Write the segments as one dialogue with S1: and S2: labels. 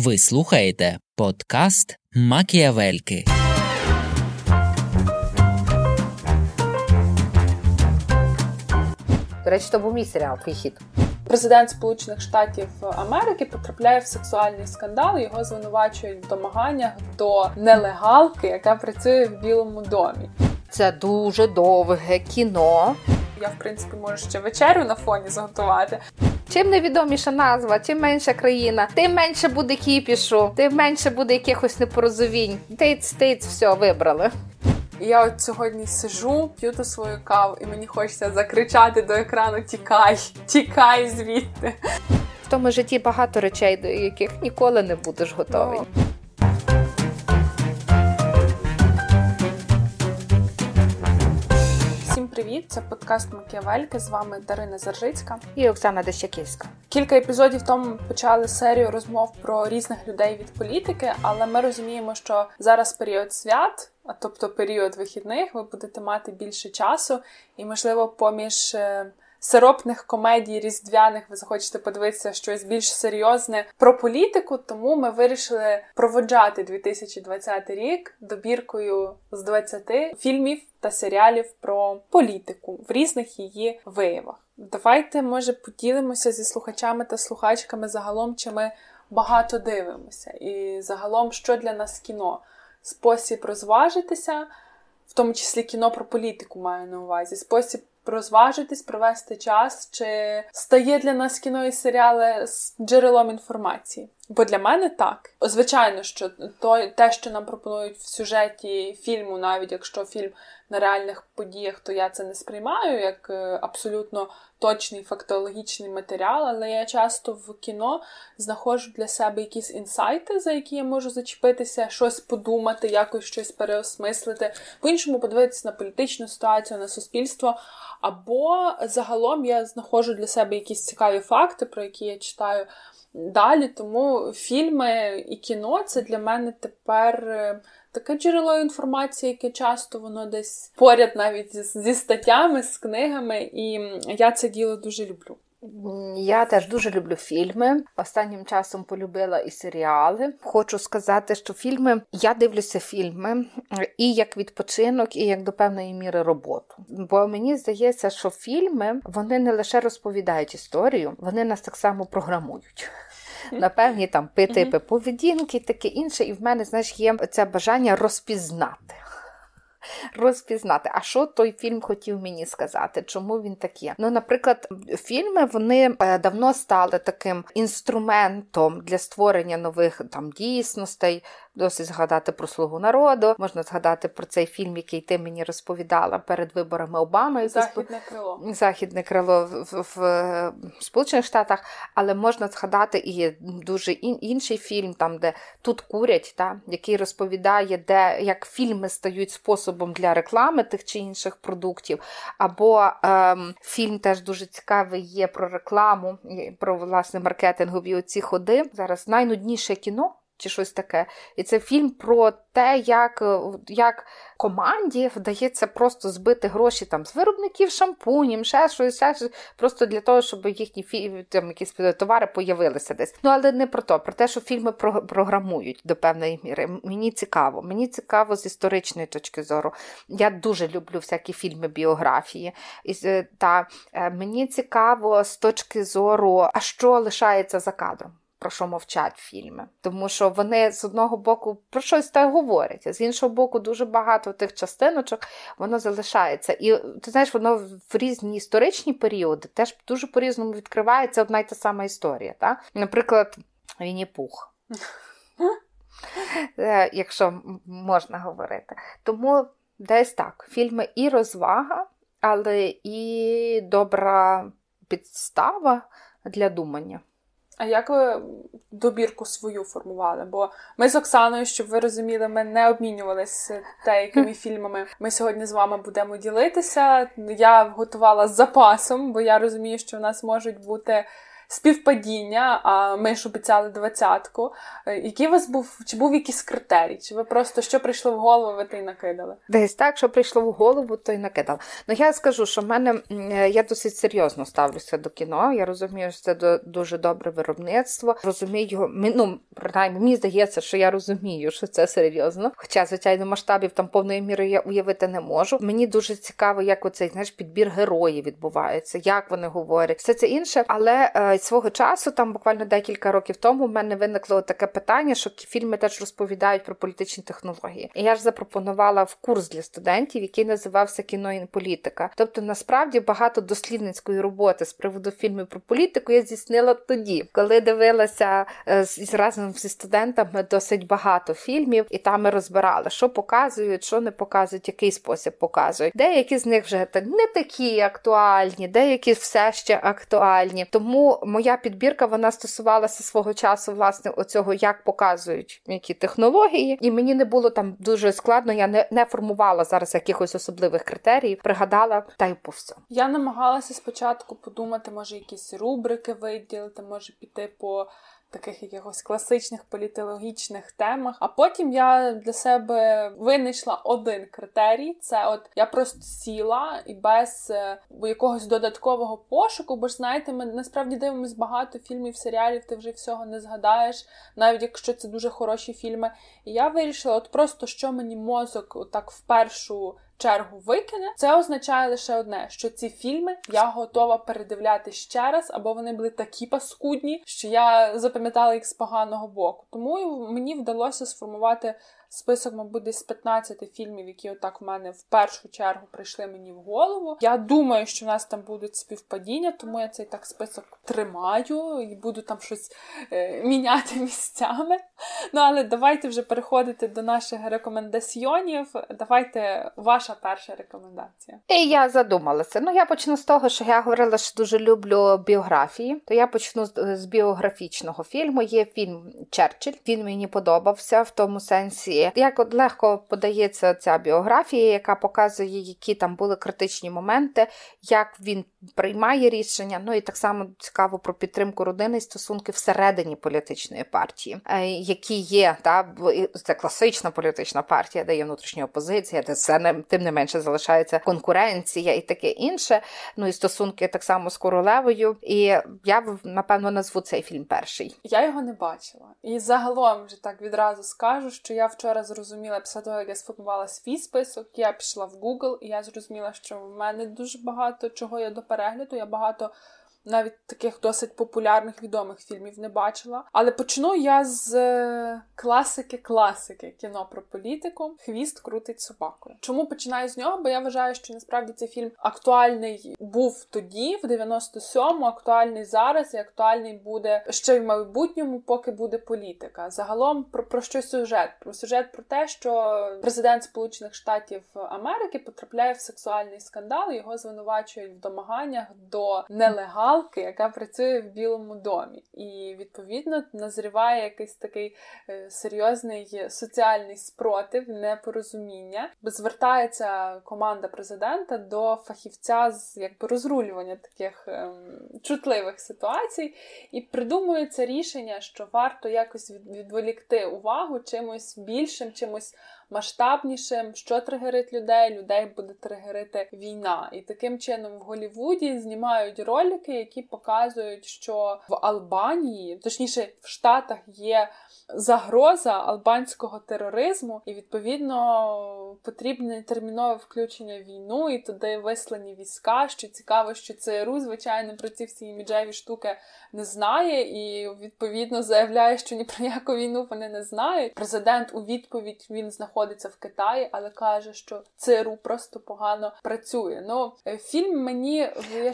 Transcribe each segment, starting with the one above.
S1: Ви слухаєте подкаст Макіавельки.
S2: До речі, то був мій серіал твій хіт.
S3: Президент Сполучених Штатів Америки потрапляє в сексуальний скандал. Його звинувачують в домаганнях до нелегалки, яка працює в Білому домі.
S2: Це дуже довге кіно.
S3: Я, в принципі, можу ще вечерю на фоні зготувати.
S2: Чим невідоміша назва, чим менша країна, тим менше буде кіпішу, тим менше буде якихось непорозумінь. Тиць, тиць, все, вибрали.
S3: Я от сьогодні сижу, п'ю ту свою каву, і мені хочеться закричати до екрану: Тікай, тікай звідти.
S2: В тому житті багато речей, до яких ніколи не будеш готовий.
S3: Привіт! Це подкаст Макіавельки. З вами Дарина Заржицька
S2: І Оксана Дещаківська.
S3: Кілька епізодів тому ми почали серію розмов про різних людей від політики, але ми розуміємо, що зараз період свят, а тобто період вихідних, ви будете мати більше часу, і можливо, поміж. Сиропних комедій різдвяних ви захочете подивитися щось більш серйозне про політику, тому ми вирішили проводжати 2020 рік добіркою з 20 фільмів та серіалів про політику в різних її виявах. Давайте, може, поділимося зі слухачами та слухачками загалом, чи ми багато дивимося, і загалом, що для нас кіно? Спосіб розважитися, в тому числі кіно про політику маю на увазі, спосіб розважитись, провести час, чи стає для нас кіно і серіали з джерелом інформації? Бо для мене так. Звичайно, що то, те, що нам пропонують в сюжеті фільму, навіть якщо фільм на реальних подіях, то я це не сприймаю як е, абсолютно точний фактологічний матеріал, але я часто в кіно знаходжу для себе якісь інсайти, за які я можу зачепитися, щось подумати, якось щось переосмислити, по-іншому подивитися на політичну ситуацію, на суспільство. Або загалом я знаходжу для себе якісь цікаві факти, про які я читаю далі. Тому фільми і кіно це для мене тепер е, таке джерело інформації, яке часто воно десь поряд навіть зі, зі статтями, з книгами, і я це діло дуже люблю.
S2: Я теж дуже люблю фільми. Останнім часом полюбила і серіали. Хочу сказати, що фільми я дивлюся фільми і як відпочинок, і як до певної міри роботу. Бо мені здається, що фільми вони не лише розповідають історію, вони нас так само програмують. На певні там типи поведінки, таке інше, і в мене знаєш, є це бажання розпізнати. Розпізнати, а що той фільм хотів мені сказати, чому він такий? Ну, наприклад, фільми вони е, давно стали таким інструментом для створення нових там дійсностей. Досить згадати про слугу народу. Можна згадати про цей фільм, який ти мені розповідала перед виборами Обами.
S3: Західне крило.
S2: Західне крило в, в, в, в Сполучених Штатах, але можна згадати і дуже ін, інший фільм, там де тут курять, та, який розповідає, де як фільми стають способом для реклами тих чи інших продуктів. Або ем, фільм теж дуже цікавий є про рекламу, про власне маркетингові оці ходи. Зараз найнудніше кіно чи щось таке. І це фільм про те, як як команді вдається просто збити гроші там з виробників шампунів, ще щось, ще щось, просто для того, щоб їхні там, якісь товари появилися десь. Ну, але не про то, про те, що фільми програмують до певної міри. Мені цікаво. Мені цікаво з історичної точки зору. Я дуже люблю всякі фільми біографії. І, Та мені цікаво з точки зору, а що лишається за кадром про що мовчать фільми. Тому що вони з одного боку про щось так говорять, а з іншого боку, дуже багато тих частиночок воно залишається. І ти знаєш, воно в різні історичні періоди теж дуже по-різному відкривається одна й та сама історія. Так? Наприклад, Вінні Пух. Е, якщо можна говорити. Тому десь так, фільми і розвага, але і добра підстава для думання.
S3: А як ви добірку свою формували? Бо ми з Оксаною, щоб ви розуміли, ми не обмінювалися деякими фільмами. Ми сьогодні з вами будемо ділитися. Я готувала з запасом, бо я розумію, що в нас можуть бути співпадіння, а ми ж обіцяли двадцятку. Е, який у вас був, чи був якийсь критерій? Чи ви просто що прийшло в голову, ви то й накидали?
S2: Десь так, що прийшло в голову, то й накидав. Ну я скажу, що в мене я досить серйозно ставлюся до кіно. Я розумію, що це дуже добре виробництво. Розумію, ну, принаймні, мені здається, що я розумію, що це серйозно. Хоча, звичайно, масштабів там повної міри я уявити не можу. Мені дуже цікаво, як оцей знаєш, підбір героїв відбувається, як вони говорять, все це інше. Але е, свого часу, там буквально декілька років тому, в мене виникло таке питання, що фільми теж розповідають про політичні технології. І я ж запропонувала в курс для студентів, який називався Кіно і політика. Тобто, насправді багато дослідницької роботи з приводу фільмів про політику я здійснила тоді, коли дивилася е, з разом зі студентами досить багато фільмів, і там ми розбирали, що показують, що не показують, який спосіб показують. Деякі з них вже не такі актуальні, деякі все ще актуальні. Тому моя підбірка вона стосувалася свого часу, власне, оцього, як показують які технології, і мені не було там дуже складно. Я не, не формувала зараз якихось особливих критеріїв, пригадала та й по всьому.
S3: Я намагалася спочатку подумати, може якісь рубрики виділити, може піти по таких якихось класичних політологічних темах. А потім я для себе винайшла один критерій: це от я просто сіла і без е, якогось додаткового пошуку, бо ж знаєте, ми насправді дивимося багато фільмів, серіалів, ти вже всього не згадаєш, навіть якщо це дуже хороші фільми. І я вирішила, от просто що мені мозок отак в першу чергу викине, це означає лише одне: що ці фільми я готова передивляти ще раз, або вони були такі паскудні, що я запам'ятала їх з поганого боку. Тому мені вдалося сформувати список, мабуть, десь 15 фільмів, які отак в мене в першу чергу прийшли мені в голову. Я думаю, що в нас там будуть співпадіння, тому я цей так список тримаю і буду там щось е, міняти місцями. Ну, але давайте вже переходити до наших рекомендаціонів. Давайте ваша перша рекомендація.
S2: І я задумалася. Ну, я почну з того, що я говорила, що дуже люблю біографії. То я почну з біографічного фільму. Є фільм Черчилль. Він мені подобався в тому сенсі як от легко подається ця біографія, яка показує, які там були критичні моменти, як він приймає рішення. Ну і так само цікаво про підтримку родини і стосунки всередині політичної партії, е, які є та це класична політична партія, де є внутрішня опозиція, де це не тим не менше залишається конкуренція і таке інше. Ну і стосунки так само з королевою. І я напевно назву цей фільм перший.
S3: Я його не бачила, і загалом вже так відразу скажу, що я вчора вчора зрозуміла, після того, як я сформувала свій список, я пішла в Google, і я зрозуміла, що в мене дуже багато чого є до перегляду. Я багато навіть таких досить популярних відомих фільмів не бачила. Але почну я з е, класики-класики кіно про політику. Хвіст крутить собакою. Чому починаю з нього? Бо я вважаю, що насправді цей фільм актуальний був тоді, в 97-му, актуальний зараз, і актуальний буде ще й в майбутньому, поки буде політика. Загалом про, про що сюжет? Про сюжет про те, що президент Сполучених Штатів Америки потрапляє в сексуальний скандал, його звинувачують в домаганнях до нелегал комуналки, яка працює в Білому домі, і відповідно назріває якийсь такий е, серйозний соціальний спротив, непорозуміння. Звертається команда президента до фахівця з якби розрулювання таких ем, чутливих ситуацій, і придумується рішення, що варто якось відволікти увагу чимось більшим, чимось масштабнішим, що тригерить людей, людей буде тригерити війна. І таким чином в Голівуді знімають ролики, які показують, що в Албанії, точніше в Штатах, є загроза албанського тероризму, і відповідно потрібне термінове включення в війну, і туди вислані війська. Що цікаво, що ЦРУ, звичайно, про ці всі іміджеві штуки не знає, і відповідно заявляє, що ні про яку війну вони не знають. Президент у відповідь він знаходиться в Китаї, але каже, що ЦРУ просто погано працює. Ну е, фільм мені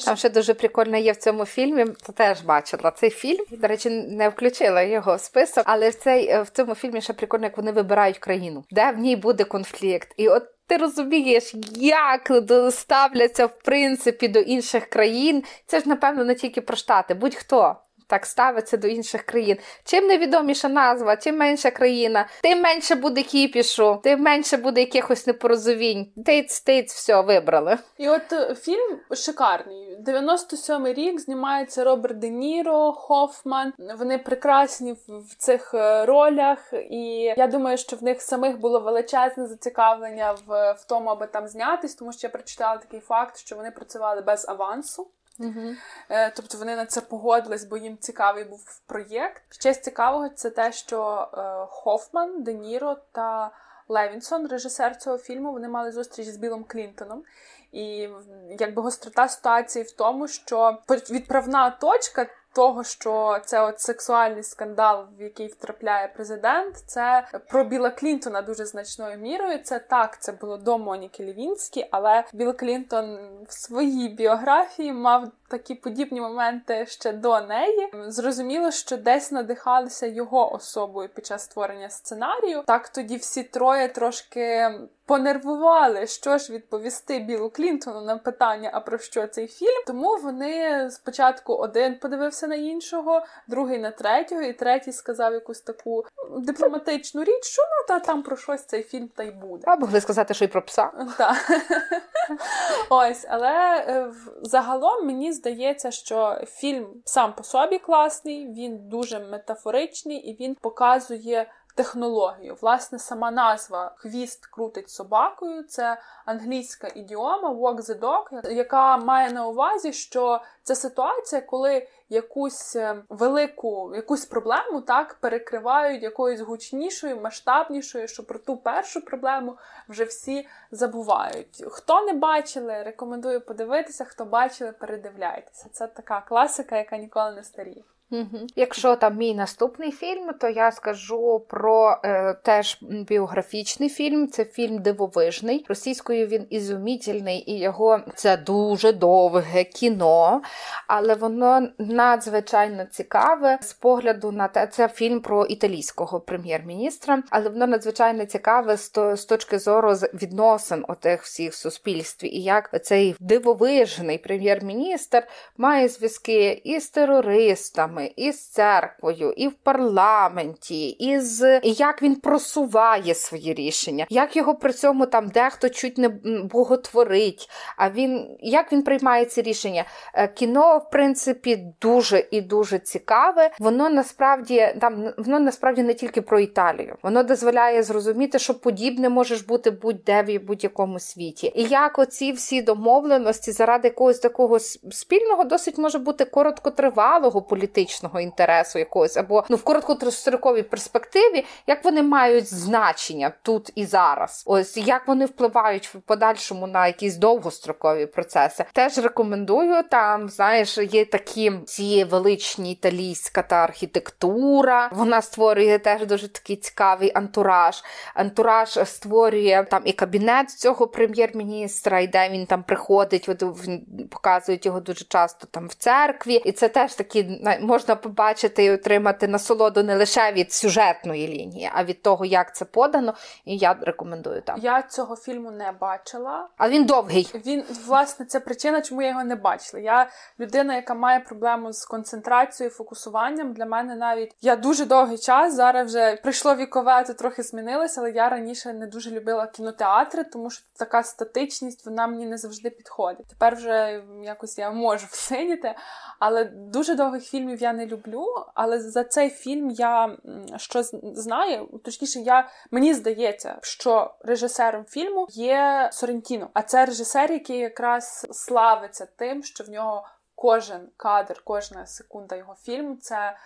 S2: Там ще дуже прикольно є в цьому фільмі. Ти теж бачила цей фільм. До речі, не включила його в список, але в цей е, в цьому фільмі ще прикольно, як вони вибирають країну, де в ній буде конфлікт, і от. Ти розумієш, як ставляться в принципі до інших країн. Це ж, напевно, не тільки про штати, будь-хто так ставиться до інших країн. Чим невідоміша назва, чим менша країна, тим менше буде кіпішу, тим менше буде якихось непорозумінь. Тиць, тиць, все, вибрали.
S3: І от е, фільм шикарний. 97-й рік знімається Роберт Де Ніро, Хофман. Вони прекрасні в цих е, ролях, і я думаю, що в них самих було величезне зацікавлення в, в тому, аби там знятись, тому що я прочитала такий факт, що вони працювали без авансу.
S2: Угу.
S3: Тобто вони на це погодились, бо їм цікавий був проєкт. Ще з цікавого це те, що е, Хофман, Де Ніро та Левінсон, режисер цього фільму, вони мали зустріч з Білом Клінтоном. І якби гострота ситуації в тому, що відправна точка того, що це от сексуальний скандал, в який втрапляє президент, це про Біла Клінтона дуже значною мірою. Це так, це було до Моніки Лівінські, але Біл Клінтон в своїй біографії мав такі подібні моменти ще до неї. Зрозуміло, що десь надихалися його особою під час створення сценарію. Так тоді всі троє трошки понервували, що ж відповісти Білу Клінтону на питання, а про що цей фільм. Тому вони спочатку один подивився на іншого, другий на третього, і третій сказав якусь таку дипломатичну річ, що ну та там про щось цей фільм та й буде.
S2: А могли сказати, що й про пса.
S3: Так. Ось, але е, загалом мені здається, що фільм сам по собі класний, він дуже метафоричний і він показує технологію. Власне, сама назва Хвіст крутить собакою це англійська ідіома walk the dog, яка має на увазі, що це ситуація, коли якусь е, велику якусь проблему так перекривають якоюсь гучнішою, масштабнішою, що про ту першу проблему вже всі забувають. Хто не бачили, рекомендую подивитися, хто бачили, передивляйтеся. Це така класика, яка ніколи не старіє.
S2: Якщо там мій наступний фільм, то я скажу про е, теж біографічний фільм. Це фільм Дивовижний. Російською він ізумітельний, і його це дуже довге кіно, але воно надзвичайно цікаве з погляду на те. Це фільм про італійського прем'єр-міністра, але воно надзвичайно цікаве з, з точки зору відносин отих всіх в суспільстві, і як цей дивовижний прем'єр-міністр має зв'язки із терористами і з церквою, і в парламенті, і з як він просуває свої рішення, як його при цьому там дехто чуть не боготворить. А він як він приймає ці рішення? Е, кіно, в принципі, дуже і дуже цікаве. Воно насправді там воно насправді не тільки про Італію. Воно дозволяє зрозуміти, що подібне можеш бути будь-де в будь-якому світі. І як оці всі домовленості заради якогось такого спільного досить може бути короткотривалого політичного політичного інтересу якогось, або ну в короткостроковій перспективі, як вони мають значення тут і зараз. Ось як вони впливають в подальшому на якісь довгострокові процеси. Теж рекомендую там, знаєш, є такі ці величні італійська та архітектура. Вона створює теж дуже такий цікавий антураж. Антураж створює там і кабінет цього прем'єр-міністра, і де він там приходить, показують його дуже часто там в церкві. І це теж такі можна побачити і отримати насолоду не лише від сюжетної лінії, а від того, як це подано. І я рекомендую там.
S3: Я цього фільму не бачила.
S2: Але він довгий.
S3: Він власне це причина, чому я його не бачила. Я людина, яка має проблему з концентрацією, фокусуванням. Для мене навіть я дуже довгий час. Зараз вже прийшло вікове, то трохи змінилося, але я раніше не дуже любила кінотеатри, тому що така статичність вона мені не завжди підходить. Тепер вже якось я можу всидіти, але дуже довгих фільмів я не люблю, але за цей фільм я що знаю, точніше, я мені здається, що режисером фільму є Сорентіно. А це режисер, який якраз славиться тим, що в нього кожен кадр, кожна секунда його фільму це.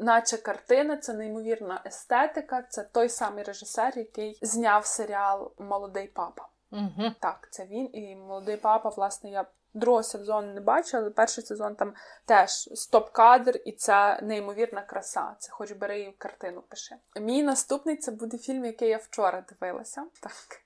S3: Наче картина, це неймовірна естетика. Це той самий режисер, який зняв серіал Молодий папа.
S2: Угу.
S3: Так, це він і молодий папа. Власне, я Другого сезону не бачу, але перший сезон там теж стоп-кадр, і це неймовірна краса. Це хоч бери і картину пиши. Мій наступний це буде фільм, який я вчора дивилася. Так.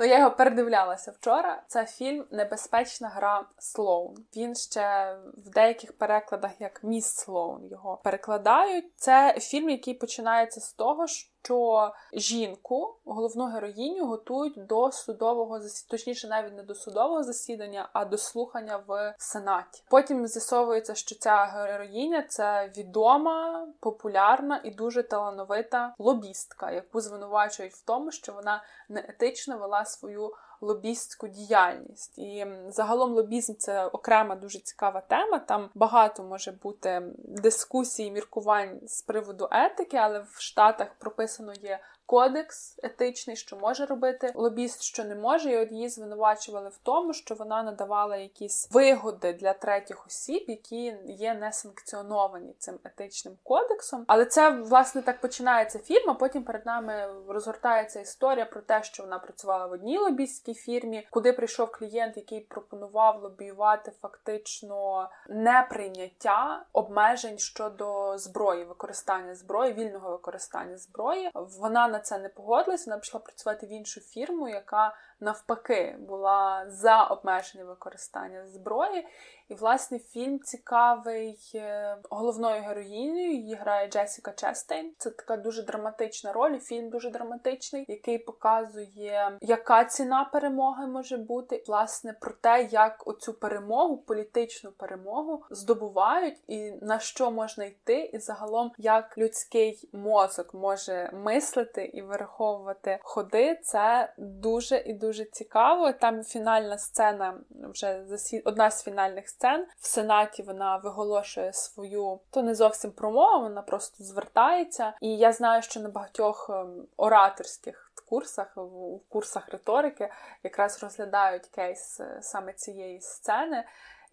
S3: Ну, я його передивлялася вчора. Це фільм Небезпечна гра Слоун. Він ще в деяких перекладах як Міс Слоун його перекладають. Це фільм, який починається з того, що що жінку, головну героїню, готують до судового засідання, точніше, навіть не до судового засідання, а до слухання в сенаті. Потім з'ясовується, що ця героїня це відома, популярна і дуже талановита лобістка, яку звинувачують в тому, що вона неетично вела свою лобістську діяльність. І загалом лобізм це окрема дуже цікава тема. Там багато може бути дискусій, міркувань з приводу етики, але в Штатах прописано є кодекс етичний, що може робити лобіст, що не може. І от її звинувачували в тому, що вона надавала якісь вигоди для третіх осіб, які є не санкціоновані цим етичним кодексом. Але це власне так починається фільм. а Потім перед нами розгортається історія про те, що вона працювала в одній лобістській фірмі, куди прийшов клієнт, який пропонував лобіювати фактично неприйняття обмежень щодо зброї, використання зброї, вільного використання зброї. Вона на це не погодилась, вона пішла працювати в іншу фірму, яка навпаки була за обмеження використання зброї. І, власне, фільм цікавий е, головною героїнею. Її грає Джесіка Честейн. Це така дуже драматична роль. Фільм дуже драматичний, який показує, яка ціна перемоги може бути, власне, про те, як оцю перемогу, політичну перемогу здобувають, і на що можна йти, і загалом як людський мозок може мислити і вираховувати ходи. Це дуже і дуже цікаво. Там фінальна сцена вже засід... одна з фінальних сцен. В Сенаті вона виголошує свою, то не зовсім промову, вона просто звертається. І я знаю, що на багатьох ем, ораторських курсах, в курсах риторики якраз розглядають кейс е, саме цієї сцени.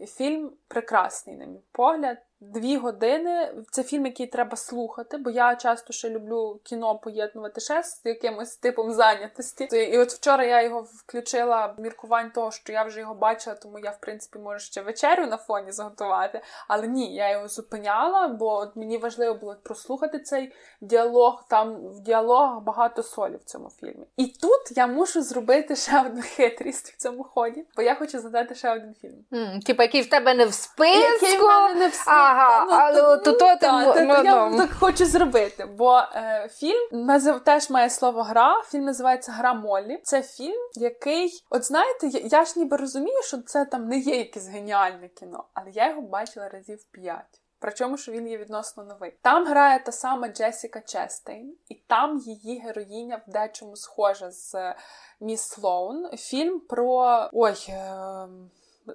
S3: Фільм прекрасний, на мій погляд дві години. Це фільм, який треба слухати, бо я часто ще люблю кіно поєднувати ще з якимось типом зайнятості. І от вчора я його включила міркувань того, що я вже його бачила, тому я, в принципі, можу ще вечерю на фоні заготувати. Але ні, я його зупиняла, бо от мені важливо було прослухати цей діалог. Там в діалогах багато солі в цьому фільмі. І тут я мушу зробити ще одну хитрість в цьому ході, бо я хочу задати ще один фільм.
S2: Mm, типа, який в тебе не в списку.
S3: Який в мене не в списку.
S2: Ага,
S3: ну,
S2: але
S3: то,
S2: то,
S3: ну,
S2: то,
S3: та,
S2: то,
S3: та,
S2: ну,
S3: я
S2: ну.
S3: так хочу зробити, бо е, фільм назив, теж має слово гра. Фільм називається Гра Моллі. Це фільм, який, от знаєте, я, я ж ніби розумію, що це там не є якесь геніальне кіно, але я його бачила разів п'ять. Причому, що він є відносно новий. Там грає та сама Джесіка Честейн, і там її героїня в дечому схожа з Міс Слоун. Фільм про ой. Е...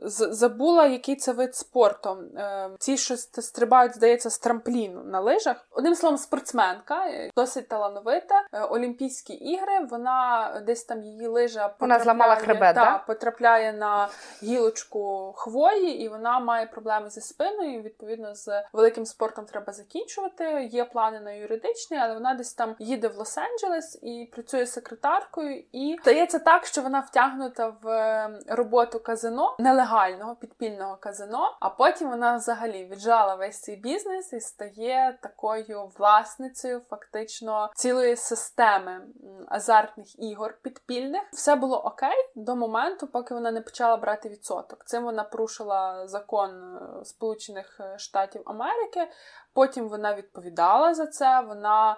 S3: Забула, який це вид спорту. Е, ці, що стрибають, здається, з трампліну на лижах. Одним словом, спортсменка, е, досить талановита. Е, Олімпійські ігри. Вона десь там її лижа
S2: вона зламала хребет,
S3: та,
S2: да?
S3: потрапляє на гілочку хвої, і вона має проблеми зі спиною. Відповідно, з великим спортом треба закінчувати. Є плани на юридичний, але вона десь там їде в Лос-Анджелес і працює секретаркою. І стається так, що вона втягнута в роботу казино нелегального підпільного казино, а потім вона взагалі віджала весь цей бізнес і стає такою власницею фактично цілої системи азартних ігор підпільних. Все було окей до моменту, поки вона не почала брати відсоток. Цим вона порушила закон е, Сполучених Штатів Америки. Потім вона відповідала за це. Вона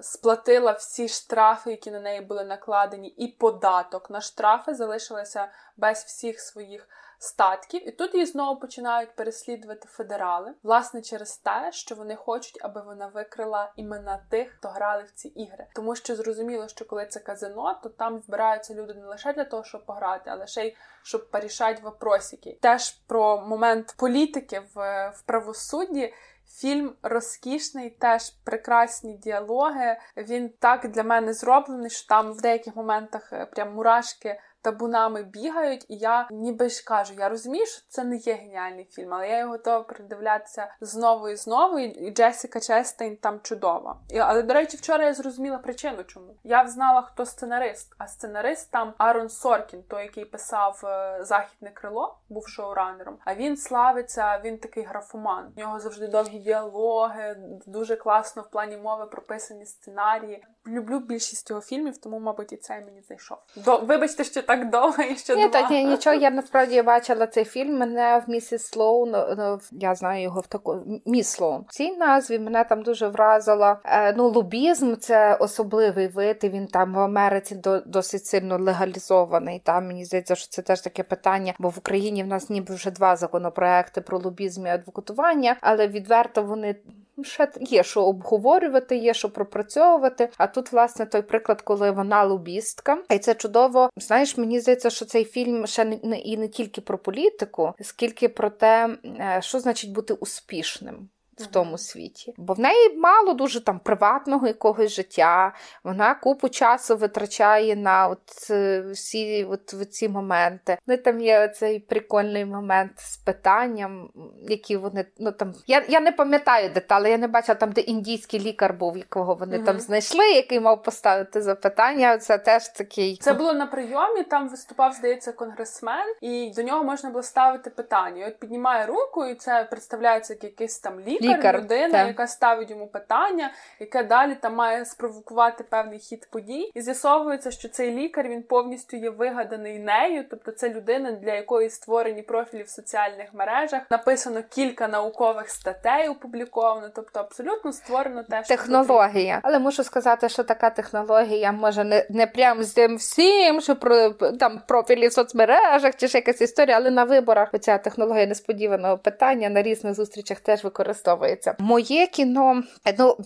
S3: Сплатила всі штрафи, які на неї були накладені, і податок на штрафи залишилася без всіх своїх статків, і тут її знову починають переслідувати федерали, власне, через те, що вони хочуть, аби вона викрила імена тих, хто грали в ці ігри. Тому що зрозуміло, що коли це казино, то там збираються люди не лише для того, щоб пограти, а лише й щоб порішати вопросики. Теж про момент політики в, в правосудді. Фільм розкішний, теж прекрасні діалоги. Він так для мене зроблений, що там в деяких моментах е, прям мурашки табунами бігають, і я ніби ж кажу, я розумію, що це не є геніальний фільм, але я його готова передивлятися знову і знову. І Джесіка Честейн там чудова. І, але, до речі, вчора я зрозуміла причину, чому я знала, хто сценарист, а сценарист там Арон Соркін, той, який писав е, Західне крило, був шоуранером. А він славиться, він такий графоман. У нього завжди довгі діалоги, дуже класно в плані мови прописані сценарії. Люблю більшість його фільмів, тому, мабуть, і цей мені зайшов. До, вибачте, що так довго і ще
S2: Ні,
S3: два.
S2: так, ні, нічого, я насправді бачила цей фільм. Мене в місіс Слоун, ну, я знаю його в таку міс Слоун. В цій назві мене там дуже вразило. Е, ну, лобізм це особливий вид, і він там в Америці до, досить сильно легалізований. Там мені здається, що це теж таке питання, бо в Україні в нас ніби вже два законопроекти про лобізм і адвокатування, але відверто вони ще є що обговорювати, є що пропрацьовувати. А тут, власне, той приклад, коли вона лобістка, і це чудово. Знаєш, мені здається, що цей фільм ще не і не тільки про політику, скільки про те, е, що значить бути успішним в тому світі. Бо в неї мало дуже там приватного якогось життя. Вона купу часу витрачає на от е, всі от ці моменти. Ну там є цей прикольний момент з питанням, які вони ну там. Я я не пам'ятаю деталі, я не бачила там, де індійський лікар був, якого вони mm там знайшли, який мав поставити запитання. Це теж такий.
S3: Це було на прийомі. Там виступав, здається, конгресмен, і до нього можна було ставити питання. І От піднімає руку, і це представляється як якийсь там лікар лікар, людина, так. яка ставить йому питання, яке далі там має спровокувати певний хід подій. І з'ясовується, що цей лікар він повністю є вигаданий нею, тобто це людина, для якої створені профілі в соціальних мережах. Написано кілька наукових статей, опубліковано, тобто абсолютно створено теж
S2: технологія. Але мушу сказати, що така технологія може не не прям з тим всім, що про там профілі в соцмережах чи ще якась історія, але на виборах ця технологія несподіваного питання на різних зустрічах теж використовується подобається. Моє кіно, ну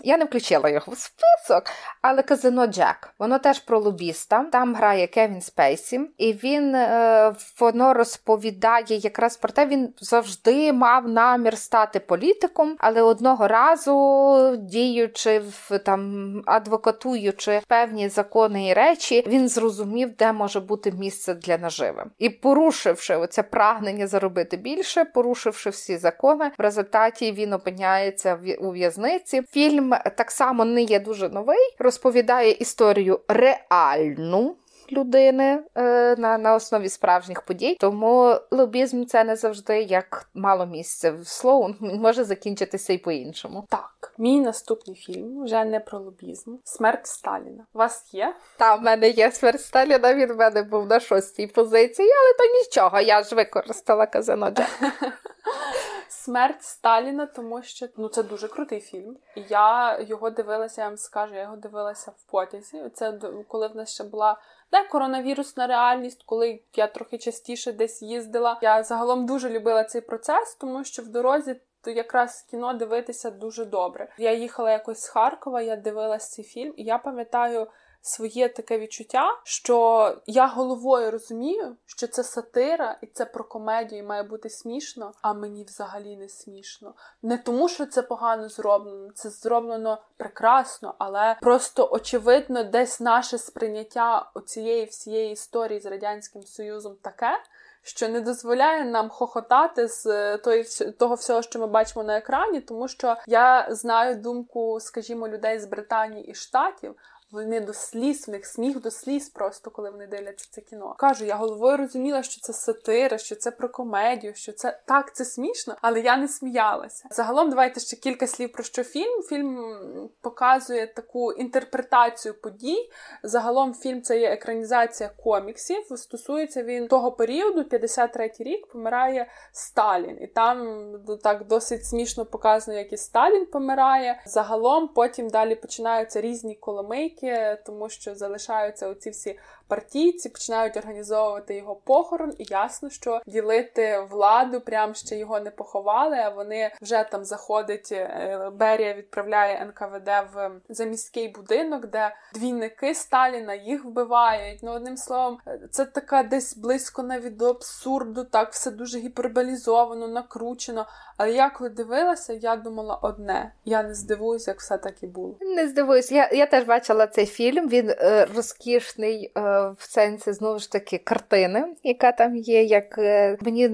S2: я не включила його в список, але казино Джек. Воно теж про лобіста. Там грає Кевін Спейсі, і він е, воно розповідає якраз про те, він завжди мав намір стати політиком, але одного разу, діючи в там адвокатуючи певні закони і речі, він зрозумів, де може бути місце для наживи. І порушивши оце прагнення заробити більше, порушивши всі закони, в результаті він опиняється у в'язниці. Фільм так само не є дуже новий, розповідає історію реальну. Людини е, на на основі справжніх подій, тому лобізм це не завжди як мало місце в слоу, може закінчитися і по-іншому.
S3: Так, мій наступний фільм вже не про лобізм. Смерть Сталіна. У вас є?
S2: Та в мене є смерть Сталіна. Він в мене був на шостій позиції, але то нічого. Я ж використала казино Джек.
S3: Смерть Сталіна, тому що ну це дуже крутий фільм. І я його дивилася, я вам скажу, я його дивилася в потязі. Це коли в нас ще була не коронавірусна реальність, коли я трохи частіше десь їздила. Я загалом дуже любила цей процес, тому що в дорозі. То якраз кіно дивитися дуже добре. Я їхала якось з Харкова, я дивилась цей фільм, і я пам'ятаю, своє таке відчуття, що я головою розумію, що це сатира і це про комедію і має бути смішно, а мені взагалі не смішно. Не тому, що це погано зроблено, це зроблено прекрасно, але просто очевидно, десь наше сприйняття цієї всієї історії з радянським союзом таке. Що не дозволяє нам хохотати з тої, того всього, що ми бачимо на екрані, тому що я знаю думку, скажімо, людей з Британії і Штатів, вони до сліз, в них сміх до сліз просто, коли вони дивляться це кіно. Кажу, я головою розуміла, що це сатира, що це про комедію, що це так, це смішно, але я не сміялася. Загалом, давайте ще кілька слів про що фільм. Фільм показує таку інтерпретацію подій. Загалом, фільм це є екранізація коміксів. Стосується він того періоду, 53-й рік, помирає Сталін, і там так досить смішно показано, як і Сталін помирає. Загалом потім далі починаються різні коломийки політики, тому що залишаються оці всі партійці, починають організовувати його похорон, і ясно, що ділити владу прям ще його не поховали. А вони вже там заходить. Е, Берія відправляє НКВД в заміський будинок, де двійники Сталіна їх вбивають. Ну, одним словом, це така десь близько навіть до абсурду, так все дуже гіперболізовано, накручено. Але я коли дивилася, я думала одне: я не здивуюся, як все так і було.
S2: Не здивуюсь. Я я теж бачила цей фільм. Він е, розкішний е, в сенсі знову ж таки картини, яка там є. Як е, мені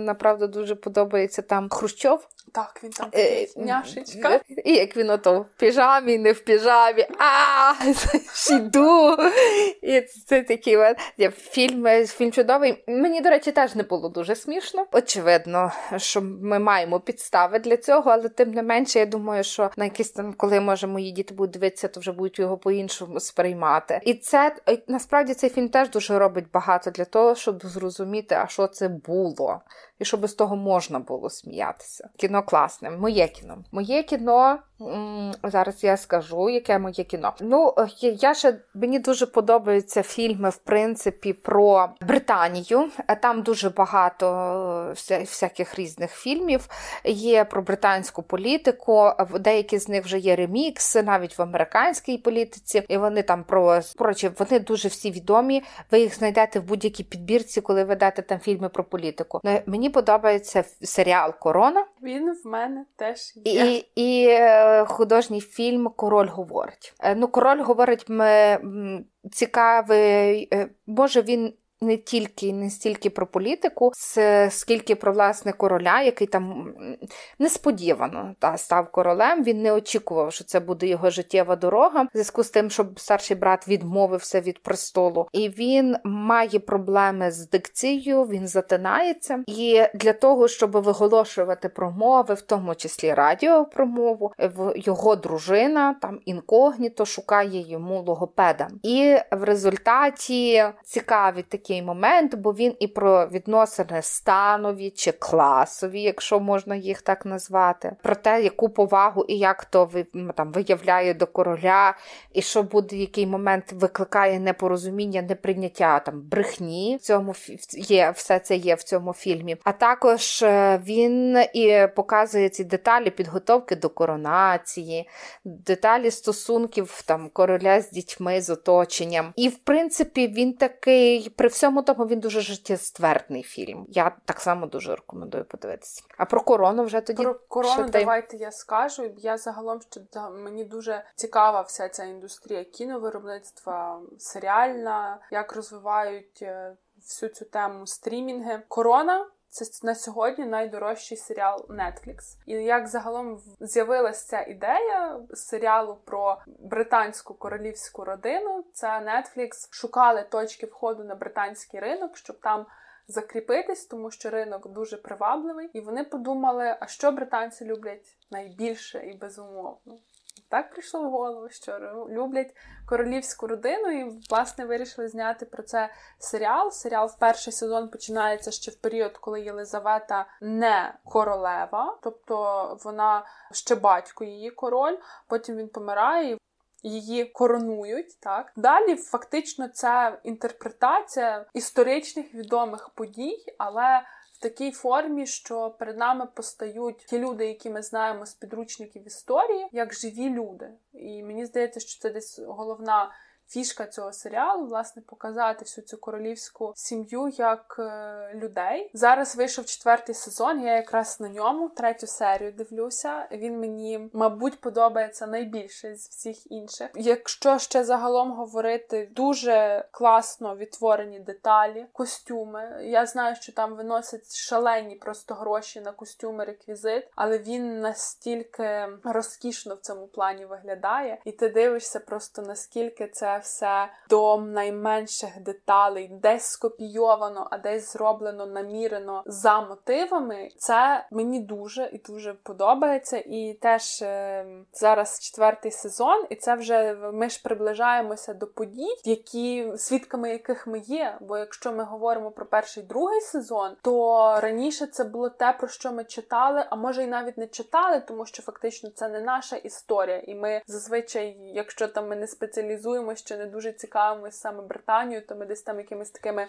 S2: направду дуже подобається там Хрущов.
S3: Так, він там е, такий няшечка.
S2: І як він ото в піжамі, не в піжамі, а йду. І це такий фільм, фільм чудовий. Мені, до речі, теж не було дуже смішно. Очевидно, що ми маємо підстави для цього, але тим не менше, я думаю, що на якийсь там, коли може мої діти будуть дивитися, то вже будуть його по-іншому сприймати. І це насправді цей фільм теж дуже робить багато для того, щоб зрозуміти, а що це було і щоб з того можна було сміятися. Кіно класне, моє кіно. Моє кіно зараз я скажу, яке моє кіно. Ну я ще мені дуже подобаються фільми, в принципі, про Британію. Там дуже багато вся, всяких різних фільмів. Є про британську політику. Деякі з них вже є ремікси, навіть в американській політиці. І вони там про коротше, вони дуже всі відомі. Ви їх знайдете в будь-якій підбірці, коли ведете там фільми про політику. Мені подобається серіал Корона.
S3: Він в мене теж є.
S2: І і е, художній фільм Король говорить. Е, ну, Король говорить, ми цікавий. Е, може, він не тільки не стільки про політику, скільки про власне короля, який там несподівано та став королем. Він не очікував, що це буде його життєва дорога, в зв'язку з тим, щоб старший брат відмовився від престолу, і він має проблеми з дикцією. Він затинається, і для того, щоб виголошувати промови, в тому числі радіопромову, його дружина там інкогніто шукає йому логопеда, і в результаті цікаві такі такий момент, бо він і про відносини станові чи класові, якщо можна їх так назвати, про те, яку повагу і як то там виявляє до короля, і що буде який момент викликає непорозуміння, неприйняття там брехні. В цьому є все це є в цьому фільмі. А також е, він і показує ці деталі підготовки до коронації, деталі стосунків там короля з дітьми, з оточенням. І в принципі він такий при всьому тому він дуже життєствердний фільм. Я так само дуже рекомендую подивитися. А про корону вже тоді
S3: про корону давайте я скажу. Я загалом що мені дуже цікава вся ця індустрія кіновиробництва, серіальна, як розвивають е, всю цю тему стрімінги. Корона. Це на сьогодні найдорожчий серіал Netflix. І як загалом з'явилася ця ідея серіалу про британську королівську родину, це Netflix шукали точки входу на британський ринок, щоб там закріпитись, тому що ринок дуже привабливий. І вони подумали, а що британці люблять найбільше і безумовно. Так прийшло в голову, що люблять королівську родину, і власне вирішили зняти про це серіал. Серіал в перший сезон починається ще в період, коли Єлизавета не королева, тобто вона ще батько її король. Потім він помирає. Її коронують так далі. Фактично, це інтерпретація історичних відомих подій, але такій формі, що перед нами постають ті люди, які ми знаємо з підручників історії, як живі люди. І мені здається, що це десь головна фішка цього серіалу, власне, показати всю цю королівську сім'ю як е, людей. Зараз вийшов четвертий сезон. Я якраз на ньому третю серію дивлюся. Він мені, мабуть, подобається найбільше з всіх інших. Якщо ще загалом говорити, дуже класно відтворені деталі, костюми. Я знаю, що там виносять шалені просто гроші на костюми, реквізит, але він настільки розкішно в цьому плані виглядає, і ти дивишся просто наскільки це все до найменших деталей, десь скопійовано, а десь зроблено намірено за мотивами. Це мені дуже і дуже подобається. І теж е, зараз четвертий сезон, і це вже ми ж приближаємося до подій, які свідками яких ми є. Бо якщо ми говоримо про перший другий сезон, то раніше це було те, про що ми читали, а може й навіть не читали, тому що фактично це не наша історія, і ми зазвичай, якщо там ми не спеціалізуємося, що не дуже цікавимося саме Британією, то ми десь там якимись такими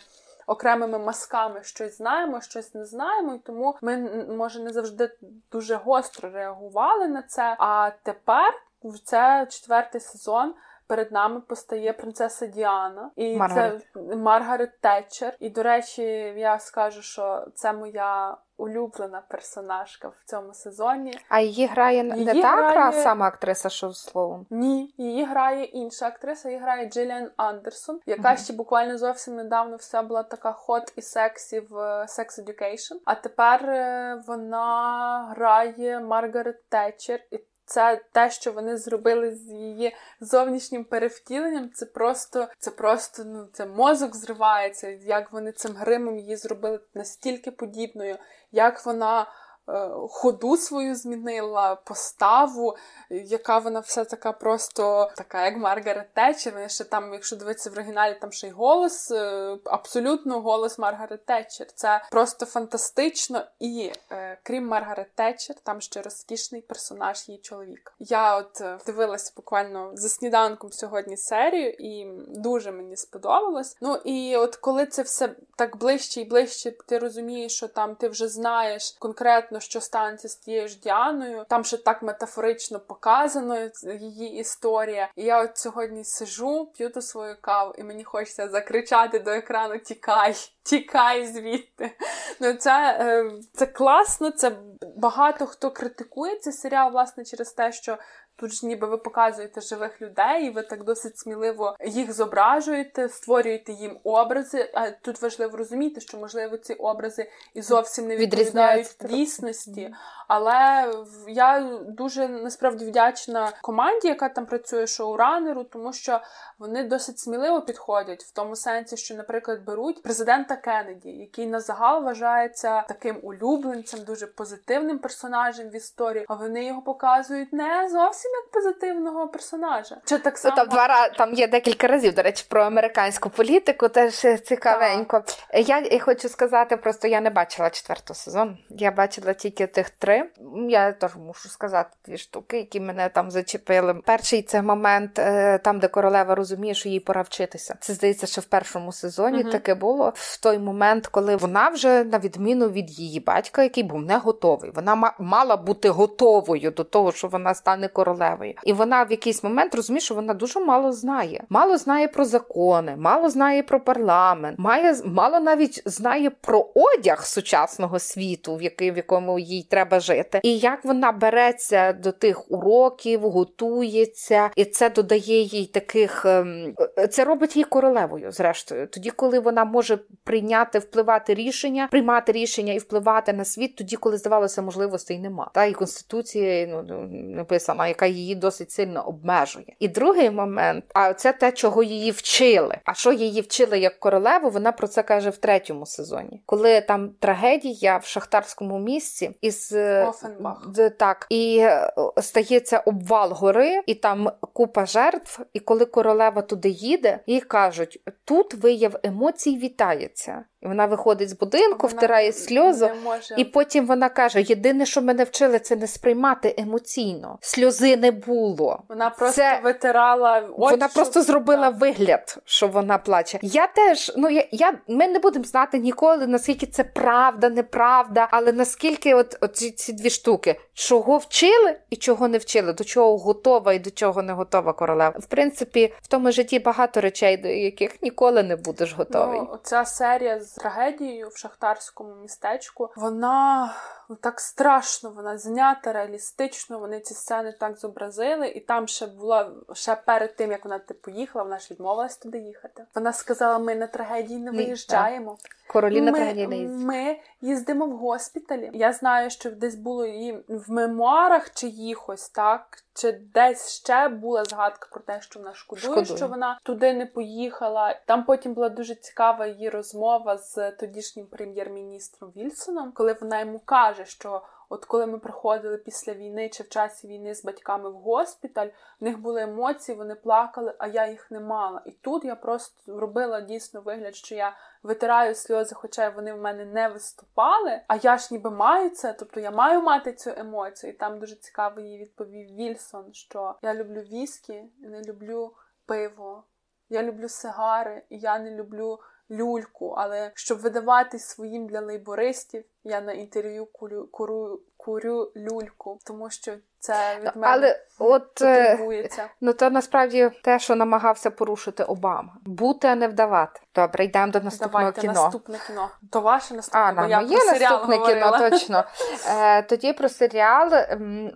S3: окремими мазками щось знаємо, щось не знаємо, і тому ми може не завжди дуже гостро реагували на це. А тепер в це четвертий сезон. Перед нами постає принцеса Діана і Маргарет. це Маргарет Тетчер. І, до речі, я скажу, що це моя улюблена персонажка в цьому сезоні.
S2: А її грає
S3: Її
S2: не та
S3: грає-
S2: сама актриса, що словом.
S3: Ні, її грає інша актриса, її грає Джиліан Андерсон, яка ще буквально зовсім недавно вся була така хот і сексі в е, Sex Education. А тепер е, вона грає Маргарет Тетчер. І це те, що вони зробили з її зовнішнім перевтіленням. Це просто, це просто ну це мозок зривається. Як вони цим гримом її зробили настільки подібною, як вона. Е, Ходу свою змінила, поставу, яка вона вся така просто така, як Маргарет Тетчер. Вона ще там, якщо дивитися в оригіналі, там ще й голос, е, абсолютно голос Маргарет Тетчер. Це просто фантастично. І е, крім Маргарет Тетчер, там ще розкішний персонаж її чоловіка. Я от дивилася буквально за сніданком сьогодні серію, і дуже мені сподобалось. Ну і от коли це все так ближче і ближче, ти розумієш, що там ти вже знаєш конкретно, що станеться з тією ж Діаною. Там ще так метафорично показано її історія. І я от сьогодні сижу, п'ю ту свою каву, і мені хочеться закричати до екрану: Тікай, тікай звідти. Ну це, е, це класно. Це багато хто критикує цей серіал, власне, через те, що. Тут ж ніби ви показуєте живих людей, і ви так досить сміливо їх зображуєте, створюєте їм образи. А тут важливо розуміти, що можливо ці образи і зовсім не
S2: Відрізняються.
S3: дійсності. Але я дуже насправді вдячна команді, яка там працює шоуранеру, тому що вони досить сміливо підходять в тому сенсі, що, наприклад, беруть президента Кеннеді, який на загал вважається таким улюбленцем, дуже позитивним персонажем в історії, а вони його показують не зовсім як позитивного персонажа. Чи так само
S2: там два там є декілька разів, до речі, про американську політику, теж цікавенько. Я, я хочу сказати, просто я не бачила четвертого сезону. Я бачила тільки тих три. Я теж мушу сказати дві штуки, які мене там зачепили. Перший це момент, е, там, де королева розуміє, що їй пора вчитися. Це здається, що в першому сезоні
S3: Мгм.
S2: таке було в той момент, коли вона вже на відміну від її батька, який був не готовий. Вона ма- мала бути готовою до того, що вона стане королевою. І вона в якийсь момент розуміє, що вона дуже мало знає. Мало знає про закони, мало знає про парламент, має мало навіть знає про одяг сучасного світу, в який в якому їй треба жити. І як вона береться до тих уроків, готується, і це додає їй таких. ем, Це робить її королевою, зрештою. Тоді, коли вона може прийняти, впливати рішення, приймати рішення і впливати на світ, тоді, коли здавалося, можливостей нема. Та і конституція ну, написана, яка її досить сильно обмежує. І другий момент, а це те, чого її вчили. А що її вчили як королеву, вона про це каже в третьому сезоні, коли там трагедія в шахтарському місці із е,
S3: Офенбах.
S2: Так, і е, стається обвал гори, і там купа жертв. І коли королева туди їде, їй кажуть: тут вияв емоцій вітається. І вона виходить з будинку,
S3: Вона
S2: втирає сльозу.
S3: може
S2: І потім вона каже: єдине, що мене вчили, це не сприймати емоційно. Сльози не було.
S3: Вона просто
S2: Це-
S3: витирала очі.
S2: Вона просто зробила
S3: Так.
S2: вигляд, що вона плаче. Я теж, ну я, я ми не будемо знати ніколи, наскільки це правда, неправда, але наскільки от, от ці, ці дві штуки, чого вчили і чого не вчили, до чого готова і до чого не готова королева. В принципі, в тому житті багато речей, до яких ніколи не будеш готовий.
S3: Ну, ця серія з трагедією в шахтарському містечку, вона ну, так страшно, вона знята реалістично. Вони ці сцени так зобразили, і там ще була ще перед тим, як вона ти поїхала, вона ж відмовилась туди їхати. Вона сказала: ми на трагедії не виїжджаємо.
S2: Короліна
S3: ми,
S2: трагедійна їздить.
S3: ми їздимо в госпіталі. Я знаю, що десь було і в мемуарах чиїхось, так чи десь ще була згадка про те, що вона шкодує,
S2: Шкодує.
S3: що вона туди не поїхала. Там потім була дуже цікава її розмова з тодішнім прем'єр-міністром Вільсоном, коли вона йому каже, що. От коли ми приходили після війни чи в часі війни з батьками в госпіталь, в них були емоції, вони плакали, а я їх не мала. І тут я просто робила дійсно вигляд, що я витираю сльози, хоча вони в мене не виступали. А я ж ніби маю це, тобто я маю мати цю емоцію. І там дуже цікаво їй відповів Вільсон, що я люблю віскі, не люблю пиво, я люблю сигари, і я не люблю люльку, але щоб видавати своїм для лейбористів, я на інтерв'ю курю, курю, курю люльку, тому що це від мене
S2: Але от е, ну то насправді те, що намагався порушити Обама, бути, а не вдавати. Добре, йдемо до наступного
S3: Давайте
S2: кіно.
S3: наступне кіно. То ваше наступне,
S2: А,
S3: бо
S2: на
S3: я
S2: моє
S3: про серіал
S2: наступне
S3: говорила.
S2: кіно, точно. Е, тоді про серіал. м.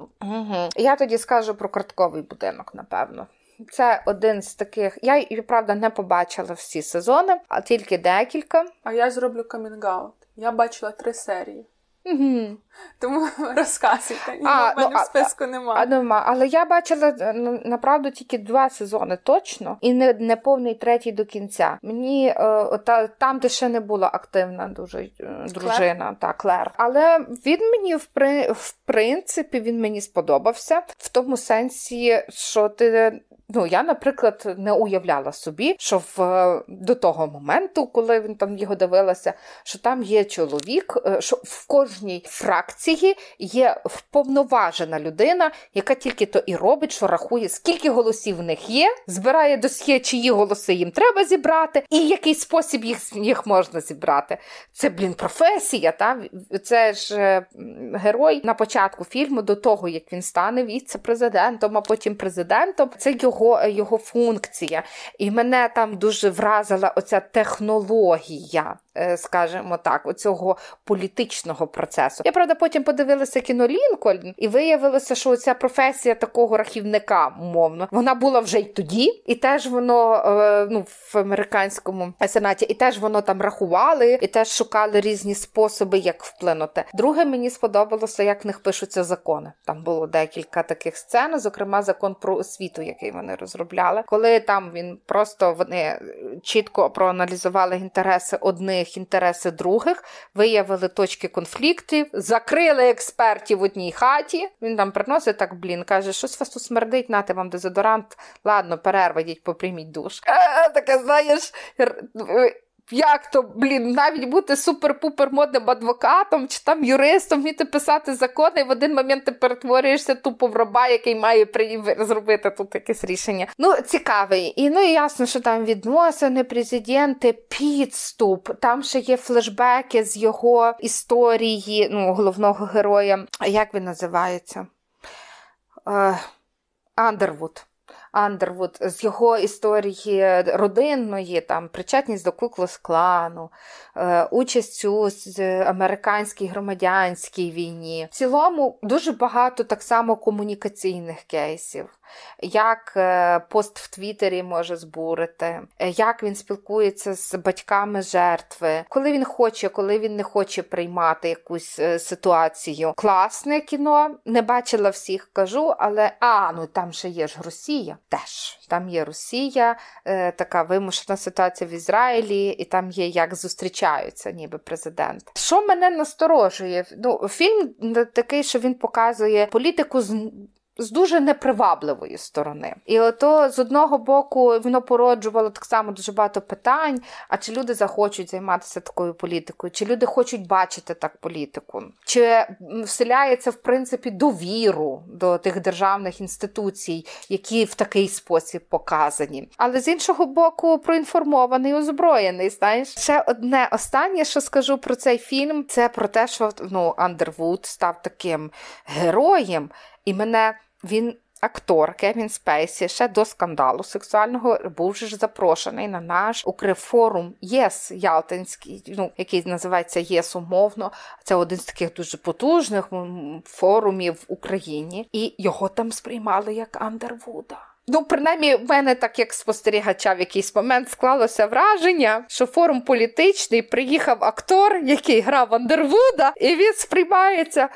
S2: Я тоді скажу про картковий будинок, напевно. Це один з таких. Я і правда не побачила всі сезони, а тільки декілька.
S3: А я зроблю камінгаут. Я бачила три серії.
S2: Угу.
S3: Тому розказуйте. Ні,
S2: А,
S3: в мене
S2: ну,
S3: в списку немає.
S2: А нема. Але я бачила е, ну, направду тільки два сезони точно, і не, не повний третій до кінця. Мені е, ота, там, де ще не була активна дуже е, дружина, та Клер. Але він мені в, при, в принципі він мені сподобався в тому сенсі, що ти. Ну, я, наприклад, не уявляла собі, що в, е, до того моменту, коли він там його дивилася, що там є чоловік, е, що в кожній фракції є вповноважена людина, яка тільки то і робить, що рахує, скільки голосів в них є, збирає досьє, чиї голоси їм треба зібрати, і який спосіб їх, їх можна зібрати. Це, блін, професія. Та? Це ж е, герой на початку фільму, до того, як він стане віце-президентом, а потім президентом. Це його, його функція. І мене там дуже вразила оця технологія, е, скажімо так, оцього політичного процесу. Я правда потім подивилася кіно Лінкольн, і виявилося, що ця професія такого рахівника, умовно, вона була вже й тоді, і теж воно е, ну, в американському сенаті, і теж воно там рахували, і теж шукали різні способи, як вплинути. Друге, мені сподобалося, як в них пишуться закони. Там було декілька таких сцен, зокрема, закон про освіту, який вони розробляли, коли там він просто вони чітко проаналізували інтереси одних, інтереси других, виявили точки конфліктів, закрили експертів в одній хаті. Він там приносить так, блін, каже, щось вас тут смердить, нате вам дезодорант. Ладно, перерва, йдіть, поприйміть душ. Е, таке, знаєш. Як то, блін, навіть бути супер-пупер модним адвокатом чи там юристом, вміти писати закони, і в один момент ти перетворюєшся тупо в раба, який має при... зробити тут якесь рішення. Ну, цікавий. І ну і ясно, що там відносини, президенти, підступ. Там ще є флешбеки з його історії, ну, головного героя. Як він називається? Андервуд. Андервуд з його історії родинної, там причетність до Куклос клану, е, участь у американській громадянській війні. В цілому дуже багато так само комунікаційних кейсів. Як е, пост в Твіттері може збурити, е, як він спілкується з батьками жертви, коли він хоче, коли він не хоче приймати якусь е, ситуацію. Класне кіно, не бачила всіх, кажу, але а, ну там ще є ж Росія. Теж там є Росія, така вимушена ситуація в Ізраїлі, і там є як зустрічаються, ніби президент. Що мене насторожує? Ну, фільм такий, що він показує політику з. З дуже непривабливої сторони, і ото з одного боку воно породжувало так само дуже багато питань: а чи люди захочуть займатися такою політикою, чи люди хочуть бачити так політику, чи вселяється в принципі довіру до тих державних інституцій, які в такий спосіб показані. Але з іншого боку, проінформований, озброєний. Знаєш, ще одне останнє, що скажу про цей фільм, це про те, що ну Андервуд став таким героєм, і мене він. Актор Кевін Спейсі ще до скандалу сексуального був же ж запрошений на наш укрфорум ЄС Ялтинський, ну який називається ЄС умовно. Це один з таких дуже потужних форумів в Україні, і його там сприймали як Андервуда. Ну, принаймні, в мене так як спостерігача в якийсь момент склалося враження, що форум політичний приїхав актор, який грав Андервуда, і він сприймається.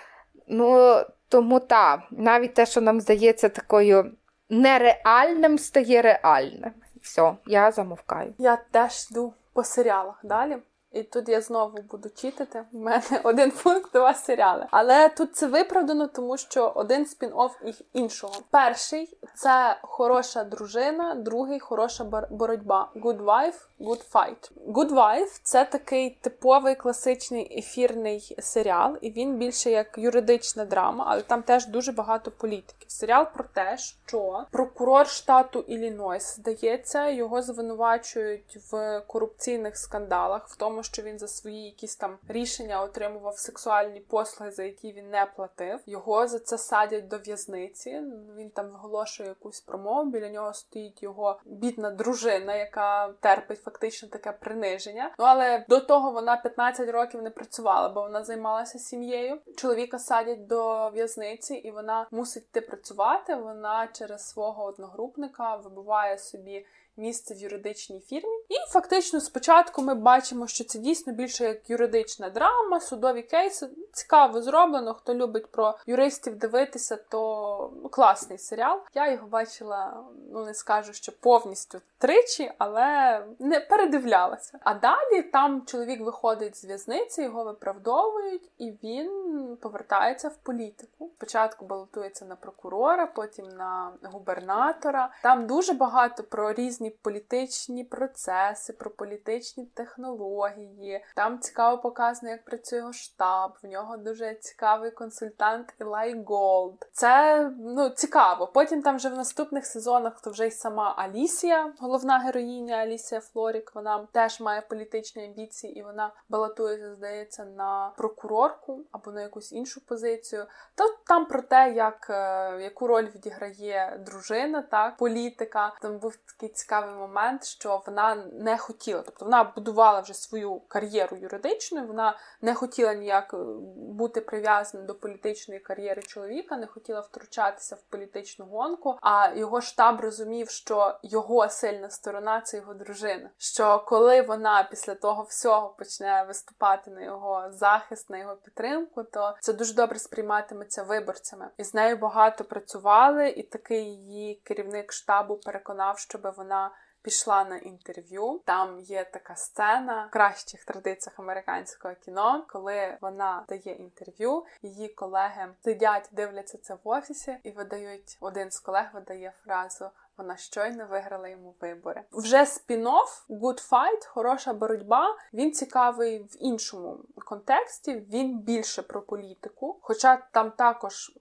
S2: Ну, тому та, навіть те, що нам здається такою нереальним, стає реальним. Все, я замовкаю.
S3: Я теж йду по серіалах далі. І тут я знову буду читати. У мене один пункт два серіали. Але тут це виправдано, тому що один спін-офф їх іншого. Перший це хороша дружина, другий хороша боротьба. Good wife, good fight. Good wife – це такий типовий класичний ефірний серіал, і він більше як юридична драма, але там теж дуже багато політики. Серіал про те, що прокурор штату Іллінойс, здається, його звинувачують в корупційних скандалах, в тому, що він за свої якісь там рішення отримував сексуальні послуги, за які він не платив. Його за це садять до в'язниці. Він там виголошує якусь промову. Біля нього стоїть його бідна дружина, яка терпить фактично таке приниження. Ну але до того вона 15 років не працювала, бо вона займалася сім'єю. Чоловіка садять до в'язниці, і вона мусить йти працювати. Вона через свого одногрупника вибуває собі місце в юридичній фірмі. І фактично спочатку ми бачимо, що це дійсно більше як юридична драма, судові кейси. Цікаво зроблено. Хто любить про юристів дивитися, то ну, класний серіал. Я його бачила, ну не скажу, що повністю тричі, але не передивлялася. А далі там чоловік виходить з в'язниці, його виправдовують, і він повертається в політику. Спочатку балотується на прокурора, потім на губернатора. Там дуже багато про різні політичні процеси, про політичні технології. Там цікаво показано, як працює його штаб. В нього дуже цікавий консультант Елай Голд. Це ну цікаво. Потім там вже в наступних сезонах то вже й сама Алісія, головна героїня Алісія Флорік. Вона теж має політичні амбіції, і вона балотується, здається, на прокурорку або на якусь іншу позицію. То там про те, як е, яку роль відіграє дружина, так політика. Там був такий цікавий цікавий момент, що вона не хотіла, тобто вона будувала вже свою кар'єру юридичну, вона не хотіла ніяк е, бути прив'язана до політичної кар'єри чоловіка, не хотіла втручатися в політичну гонку. А його штаб розумів, що його сильна сторона це його дружина. Що коли вона після того всього почне виступати на його захист, на його підтримку, то це дуже добре сприйматиметься виборцями. І з нею багато працювали, і такий її керівник штабу переконав, щоб вона пішла на інтерв'ю. Там є така сцена в кращих традиціях американського кіно, коли вона дає інтерв'ю, її колеги сидять, дивляться це в офісі і видають один з колег видає фразу. Вона щойно виграла йому вибори. Вже спін-офф, Good Fight, хороша боротьба. Він цікавий в іншому контексті. Він більше про політику, хоча там також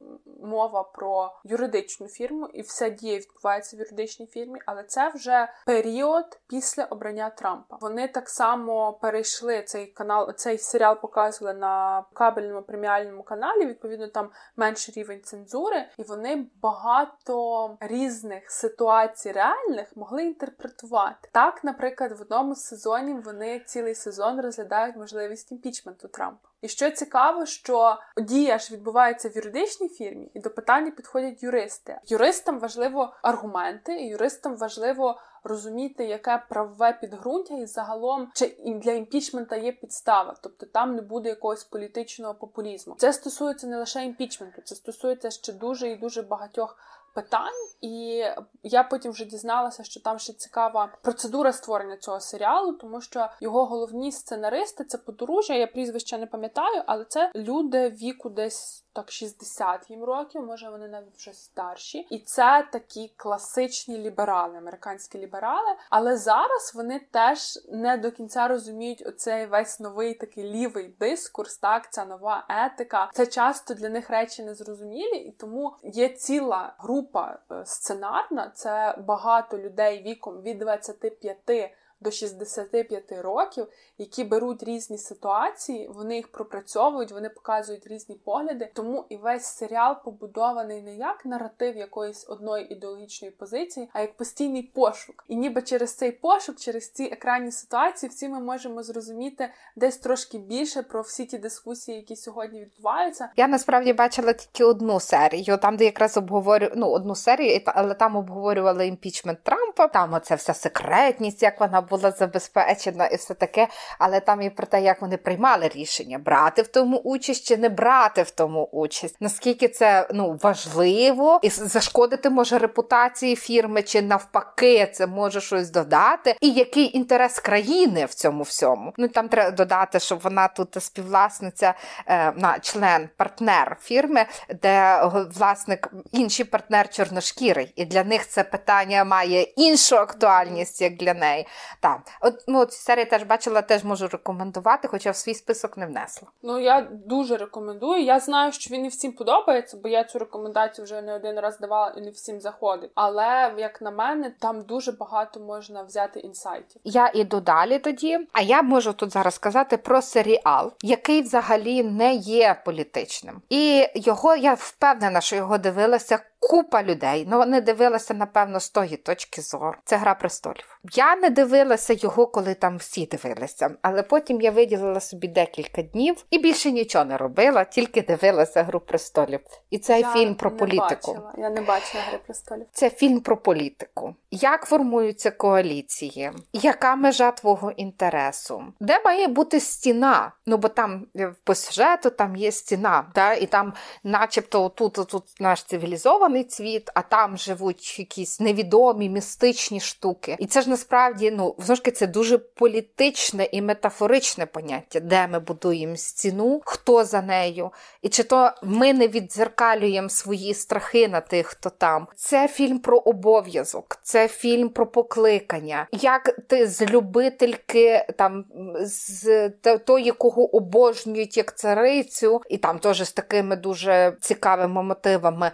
S3: мова про юридичну фірму, і вся дія відбувається в юридичній фірмі, але це вже період після обрання Трампа. Вони так само перейшли цей канал, цей серіал показували на кабельному преміальному каналі. Відповідно, там менший рівень цензури, і вони багато різних ситуацій реальних могли інтерпретувати. Так, наприклад, в одному з сезонів вони цілий сезон розглядають можливість імпічменту Трампа. І що цікаво, що дія ж відбувається в юридичній фірмі, і до питання підходять юристи. Юристам важливо аргументи, і юристам важливо розуміти, яке правове підґрунтя, і загалом чи для імпічмента є підстава, тобто там не буде якогось політичного популізму. Це стосується не лише імпічменту, це стосується ще дуже і дуже багатьох питань, і я потім вже дізналася, що там ще цікава процедура створення цього серіалу, тому що його головні сценаристи це подружжя. Я прізвище не пам'ятаю, але це люди віку десь так 60 їм років, може вони навіть вже старші, і це такі класичні ліберали, американські ліберали. Але зараз вони теж не до кінця розуміють оцей весь новий такий лівий дискурс, так ця нова етика. Це часто для них речі незрозумілі, і тому є ціла група е, сценарна. Це багато людей віком від 25 до 65 років, які беруть різні ситуації, вони їх пропрацьовують, вони показують різні погляди. Тому і весь серіал побудований не як наратив якоїсь одної ідеологічної позиції, а як постійний пошук. І ніби через цей пошук, через ці екранні ситуації, всі ми можемо зрозуміти десь трошки більше про всі ті дискусії, які сьогодні відбуваються.
S2: Я насправді бачила тільки одну серію, там де якраз обговорю ну одну серію, але там обговорювали імпічмент Трампа. Там оце вся секретність, як вона була забезпечена, і все таке. Але там і про те, як вони приймали рішення брати в тому участь чи не брати в тому участь. Наскільки це ну важливо і зашкодити може репутації фірми, чи навпаки, це може щось додати, і який інтерес країни в цьому всьому. Ну там треба додати, що вона тут співвласниця е, на член партнер фірми, де власник інший партнер чорношкірий, і для них це питання має іншу актуальність, як для неї. Так, от ну ці серії теж бачила, теж можу рекомендувати, хоча в свій список не внесла.
S3: Ну я дуже рекомендую. Я знаю, що він не всім подобається, бо я цю рекомендацію вже не один раз давала і не всім заходить. Але як на мене, там дуже багато можна взяти інсайтів.
S2: Я іду далі тоді. А я можу тут зараз сказати про серіал, який взагалі не є політичним, і його я впевнена, що його дивилася купа людей. Ну вони дивилися, напевно, з тої точки зору. Це гра престолів. Я не дивилася його, коли там всі дивилися, але потім я виділила собі декілька днів і більше нічого не робила, тільки дивилася гру престолів. І цей
S3: я
S2: фільм про політику.
S3: Бачила. Я не бачила гри престолів.
S2: Це фільм про політику. Як формуються коаліції? Яка межа твого інтересу? Де має бути стіна? Ну бо там е, по сюжету там є стіна, та? і там, начебто, тут, тут наш цивілізований цвіт, а там живуть якісь невідомі містичні штуки. І це ж насправді ну знову це дуже політичне і метафоричне поняття, де ми будуємо стіну, хто за нею, і чи то ми не віддзеркалюємо свої страхи на тих, хто там. Це фільм про обов'язок, це фільм про покликання. Як ти з любительки там з тої, кого обожнюють як царицю, і там теж з такими дуже цікавими мотивами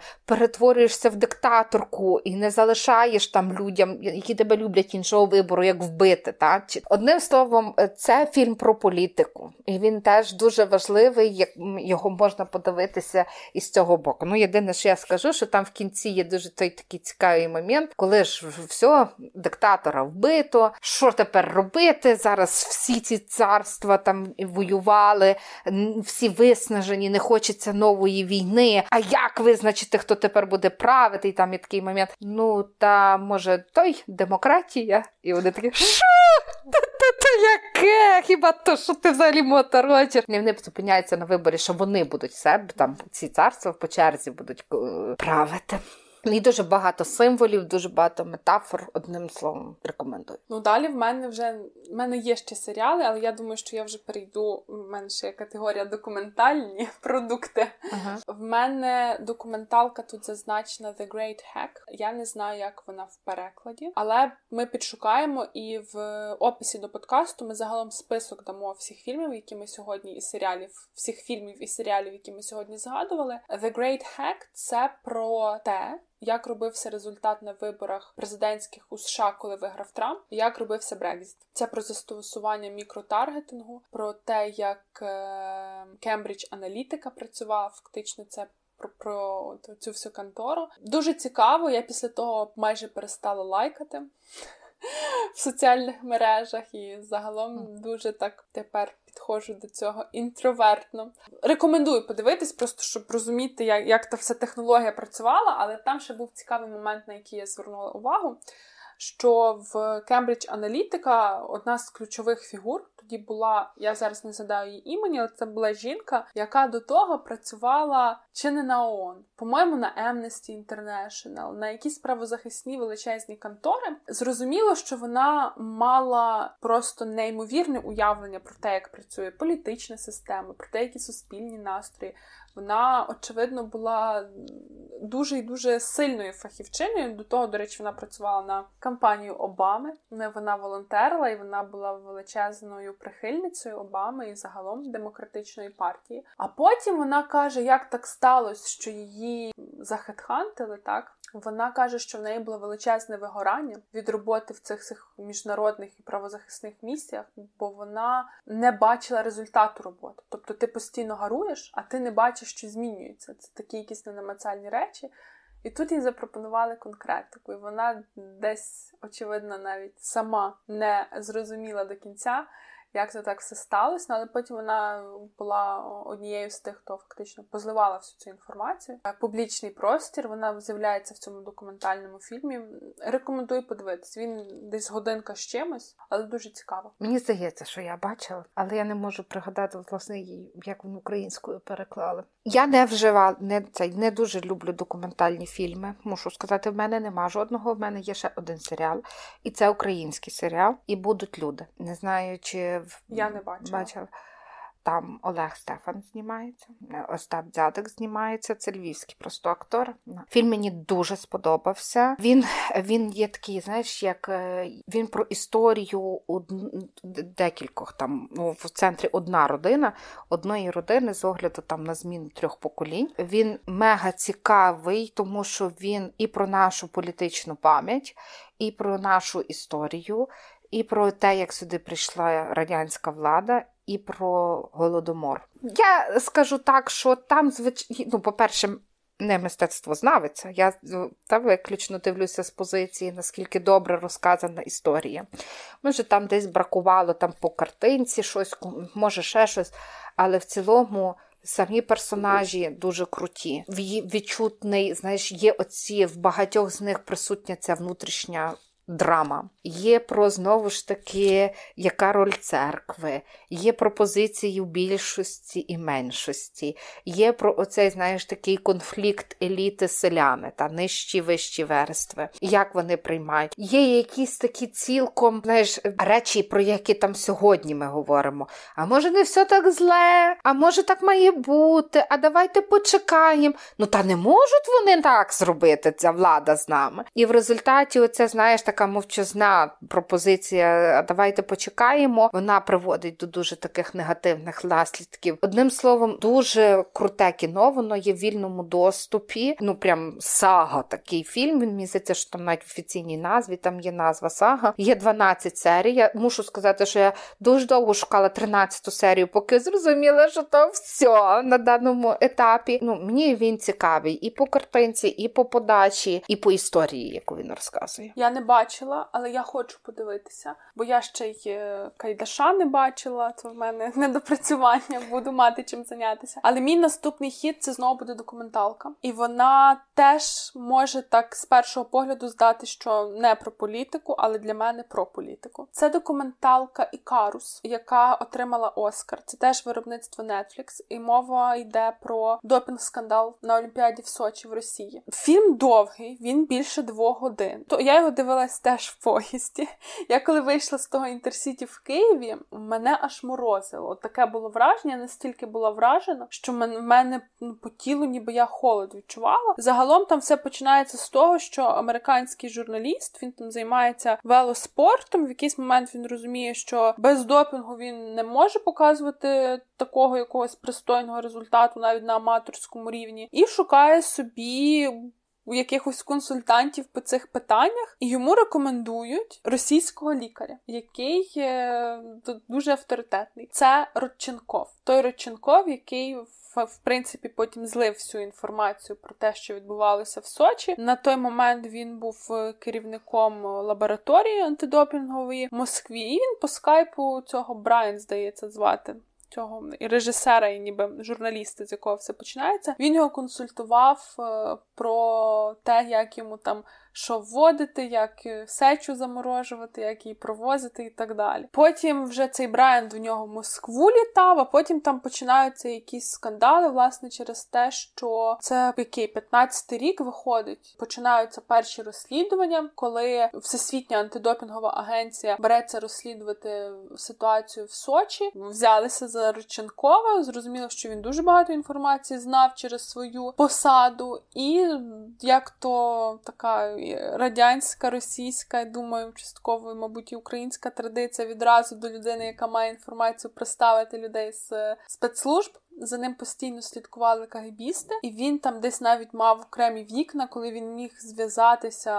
S2: перетворюєшся в диктаторку і не залишаєш там людям, які тебе люблять іншого вибору, як вбити. Та? Одним словом, це фільм про політику, і він теж дуже важливий, як його можна подивитися із цього боку. Ну, єдине, що я скажу, що там в кінці є дуже той такий цікавий момент, коли ж все, диктатора вбито. Що тепер робити? Зараз всі ці царства там воювали, всі виснажені, не хочеться нової війни. А як визначити, хто тепер буде правити? І там є такий момент. Ну, та може той демократія? І вони такі, що? Та яке? Хіба то, що ти взагалі моторочиш? І вони зупиняються на виборі, що вони будуть себе там ці царства по черзі будуть е, правити. І дуже багато символів, дуже багато метафор, одним словом, рекомендую.
S3: Ну далі в мене вже в мене є ще серіали, але я думаю, що я вже перейду. В мене ще є категорія документальні продукти. Ага. В мене документалка тут зазначена The Great Hack. Я не знаю, як вона в перекладі, але ми підшукаємо і в описі до подкасту ми загалом список дамо всіх фільмів, які ми сьогодні і серіалів, всіх фільмів і серіалів, які ми сьогодні згадували. The Great Hack – це про те як робився результат на виборах президентських у США, коли виграв Трамп, і як робився Брекзіт. Це про застосування мікротаргетингу, про те, як Кембридж аналітика працювала, фактично це. Про про цю всю контору. Дуже цікаво, я після того майже перестала лайкати в соціальних мережах і загалом дуже так тепер підходжу до цього інтровертно. Рекомендую подивитись, просто щоб розуміти, як як та вся технологія працювала, але там ще був цікавий момент, на який я звернула увагу. Що в Cambridge Аналітика одна з ключових фігур тоді була, я зараз не згадаю її імені, але це була жінка, яка до того працювала чи не на ООН, по-моєму, на Amnesty International, на якісь правозахисні величезні контори. Зрозуміло, що вона мала просто неймовірне уявлення про те, як працює політична система, про те, які суспільні настрої. Вона, очевидно, була дуже і дуже сильною фахівчиною. До того, до речі, вона працювала на кампанію Обами. Вона волонтерила і вона була величезною прихильницею Обами і загалом демократичної партії. А потім вона каже, як так сталося, що її захетхантили, так. Вона каже, що в неї було величезне вигорання від роботи в цих цих міжнародних і правозахисних місіях, бо вона не бачила результату роботи. Тобто ти постійно гаруєш, а ти не бачиш, що змінюється. Це такі якісь ненамацальні речі. І тут їй запропонували конкретику, і вона десь, очевидно, навіть сама не зрозуміла до кінця. Як це так все сталося. Але потім вона була однією з тих, хто фактично позливала всю цю інформацію. Публічний простір вона з'являється в цьому документальному фільмі. Рекомендую подивитись. Він десь годинка з чимось, але дуже цікаво.
S2: Мені здається, що я бачила, але я не можу пригадати власне її, як вони українською переклали. Я не вживала не цей не дуже люблю документальні фільми. Мушу сказати, в мене нема жодного. В мене є ще один серіал, і це український серіал. І будуть люди. Не знаю, чи
S3: я не бачила.
S2: бачила. Там Олег Стефан знімається, Остап Дзядик знімається. Це львівський просто актор. Фільм мені дуже сподобався. Він він є такий, знаєш, як е, він про історію декількох там ну, в центрі одна родина, одної родини з огляду там на зміну трьох поколінь. Він мега цікавий, тому що він і про нашу політичну пам'ять, і про нашу історію. І про те, як сюди прийшла радянська влада, і про голодомор. Я скажу так, що там, звичайно, ну, по-перше, не мистецтвознавиця. Я та виключно дивлюся з позиції, наскільки добре розказана історія. Може, там десь бракувало там по картинці щось, може ще щось, але в цілому. Самі персонажі дуже круті. Відчутний, знаєш, є оці в багатьох з них присутня ця внутрішня драма. Є про знову ж таки, яка роль церкви, є пропозиції в більшості і меншості, є про оцей, знаєш, такий конфлікт еліти селяни та нижчі вищі верстви, як вони приймають. Є якісь такі цілком знаєш, речі, про які там сьогодні ми говоримо. А може, не все так зле, а може так має бути, а давайте почекаємо. Ну та не можуть вони так зробити, ця влада з нами. І в результаті, оце, знаєш, так така мовчазна пропозиція. Давайте почекаємо. Вона приводить до дуже таких негативних наслідків. Одним словом, дуже круте кіно. Воно є в вільному доступі. Ну прям сага такий фільм. Він місяця, що там навіть в офіційній назві там є назва сага. Є 12 серій. Я мушу сказати, що я дуже довго шукала 13 серію, поки зрозуміла, що то все на даному етапі. Ну мені він цікавий і по картинці, і по подачі, і по історії, яку він розказує.
S3: Я не бачу бачила, але я хочу подивитися, бо я ще й е, Кайдаша не бачила, то в мене недопрацювання, буду мати чим зайнятися. Але мій наступний хід це знову буде документалка. І вона теж може так з першого погляду здати, що не про політику, але для мене про політику. Це документалка Ікарус, яка отримала Оскар. Це теж виробництво Netflix, і мова йде про допінг-скандал на Олімпіаді в Сочі в Росії. Фільм довгий, він більше двох годин. То я його дивилась теж в поїзді. Я коли вийшла з того інтерсіті в Києві, мене аж морозило. Таке було враження, настільки була вражена, що в мене ну, по тілу, ніби я холод відчувала. Загалом там все починається з того, що американський журналіст він там займається велоспортом. В якийсь момент він розуміє, що без допінгу він не може показувати такого якогось пристойного результату навіть на аматорському рівні, і шукає собі у якихось консультантів по цих питаннях, і йому рекомендують російського лікаря, який дуже авторитетний. Це Родченков. Той Родченков, який в принципі потім злив всю інформацію про те, що відбувалося в Сочі. На той момент він був е, керівником лабораторії антидопінгової в Москві. І він по скайпу цього Брайан, здається, звати цього режисера, і ніби журналіста, з якого все починається. Він його консультував е, про те, як йому там що вводити, як сечу заморожувати, як її провозити і так далі. Потім вже цей Брайан до нього в Москву літав, а потім там починаються якісь скандали, власне, через те, що це який 15-й рік виходить. Починаються перші розслідування, коли Всесвітня антидопінгова агенція береться розслідувати ситуацію в Сочі. Взялися за Роченкова, зрозуміло, що він дуже багато інформації знав через свою посаду, і як то така радянська, російська, думаю, частково, мабуть, і українська традиція відразу до людини, яка має інформацію, представити людей з е, спецслужб. За ним постійно слідкували кагебісти, і він там десь навіть мав окремі вікна, коли він міг зв'язатися,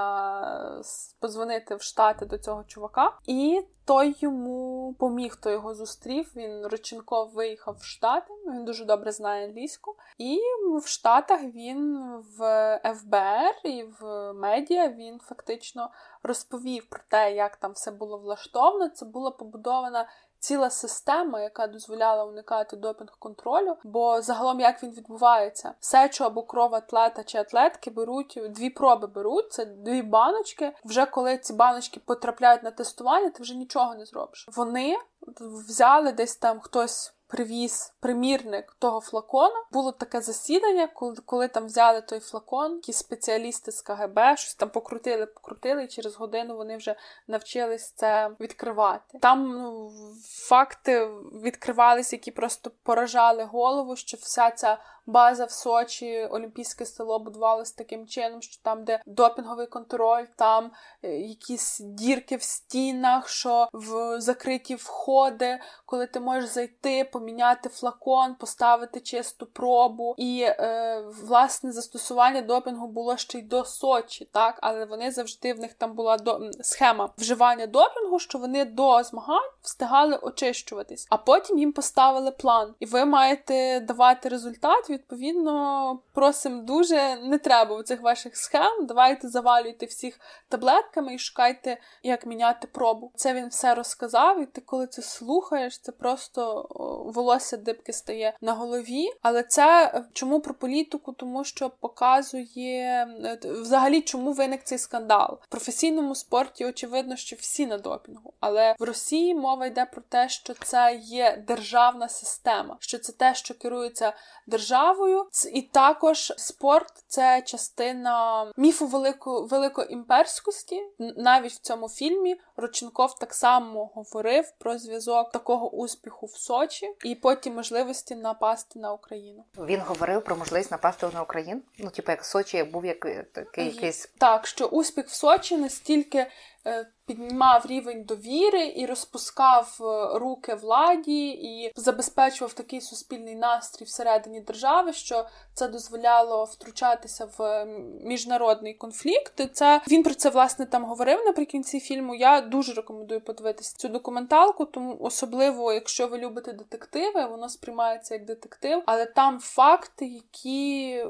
S3: позвонити в штати до цього чувака. І той йому поміг, хто його зустрів. Він реченко виїхав в Штати, він дуже добре знає англійську. І в Штатах він в ФБР і в медіа він фактично розповів про те, як там все було влаштовано. Це була побудована ціла система, яка дозволяла уникати допінг-контролю. Бо загалом як він відбувається, сечу або кров атлета чи атлетки беруть дві проби беруть. Це дві баночки. Вже коли ці баночки потрапляють на тестування, ти вже нічого не зробиш. Вони взяли десь там хтось привіз примірник того флакона. Було таке засідання, коли коли там взяли той флакон, якісь спеціалісти з КГБ, щось там покрутили, покрутили, і через годину вони вже навчились це відкривати. Там ну, факти відкривалися, які просто поражали голову, що вся ця база в Сочі, Олімпійське село будувалось таким чином, що там, де допінговий контроль, там е, якісь дірки в стінах, що в закриті входи, коли ти можеш зайти, поміняти флакон, поставити чисту пробу. І е, власне застосування допінгу було ще й до Сочі, так, але вони завжди в них там була до схема вживання допінгу, що вони до змагань встигали очищуватись, а потім їм поставили план, і ви маєте давати результат відповідно, просимо дуже не треба цих ваших схем. Давайте завалюйте всіх таблетками і шукайте, як міняти пробу. Це він все розказав, і ти, коли це слухаєш, це просто волосся дибки стає на голові. Але це е, чому про політику? Тому що показує е, взагалі, чому виник цей скандал. В професійному спорті очевидно, що всі на допінгу, але в Росії мова йде про те, що це є державна система, що це те, що керується державою, і також спорт це частина міфу велико, великоімперськості. Навіть в цьому фільмі Роченков так само говорив про зв'язок такого успіху в Сочі і потім можливості напасти на Україну.
S2: Він говорив про можливість напасти на Україну. Ну, типу, як Сочі був як е, такий якийсь
S3: так, що успіх в Сочі настільки Е, піднімав рівень довіри і розпускав е, руки владі, і забезпечував такий суспільний настрій всередині держави, що це дозволяло втручатися в міжнародний конфлікт. Це він про це власне там говорив наприкінці фільму. Я дуже рекомендую подивитися цю документалку, тому особливо, якщо ви любите детективи, воно сприймається як детектив, але там факти, які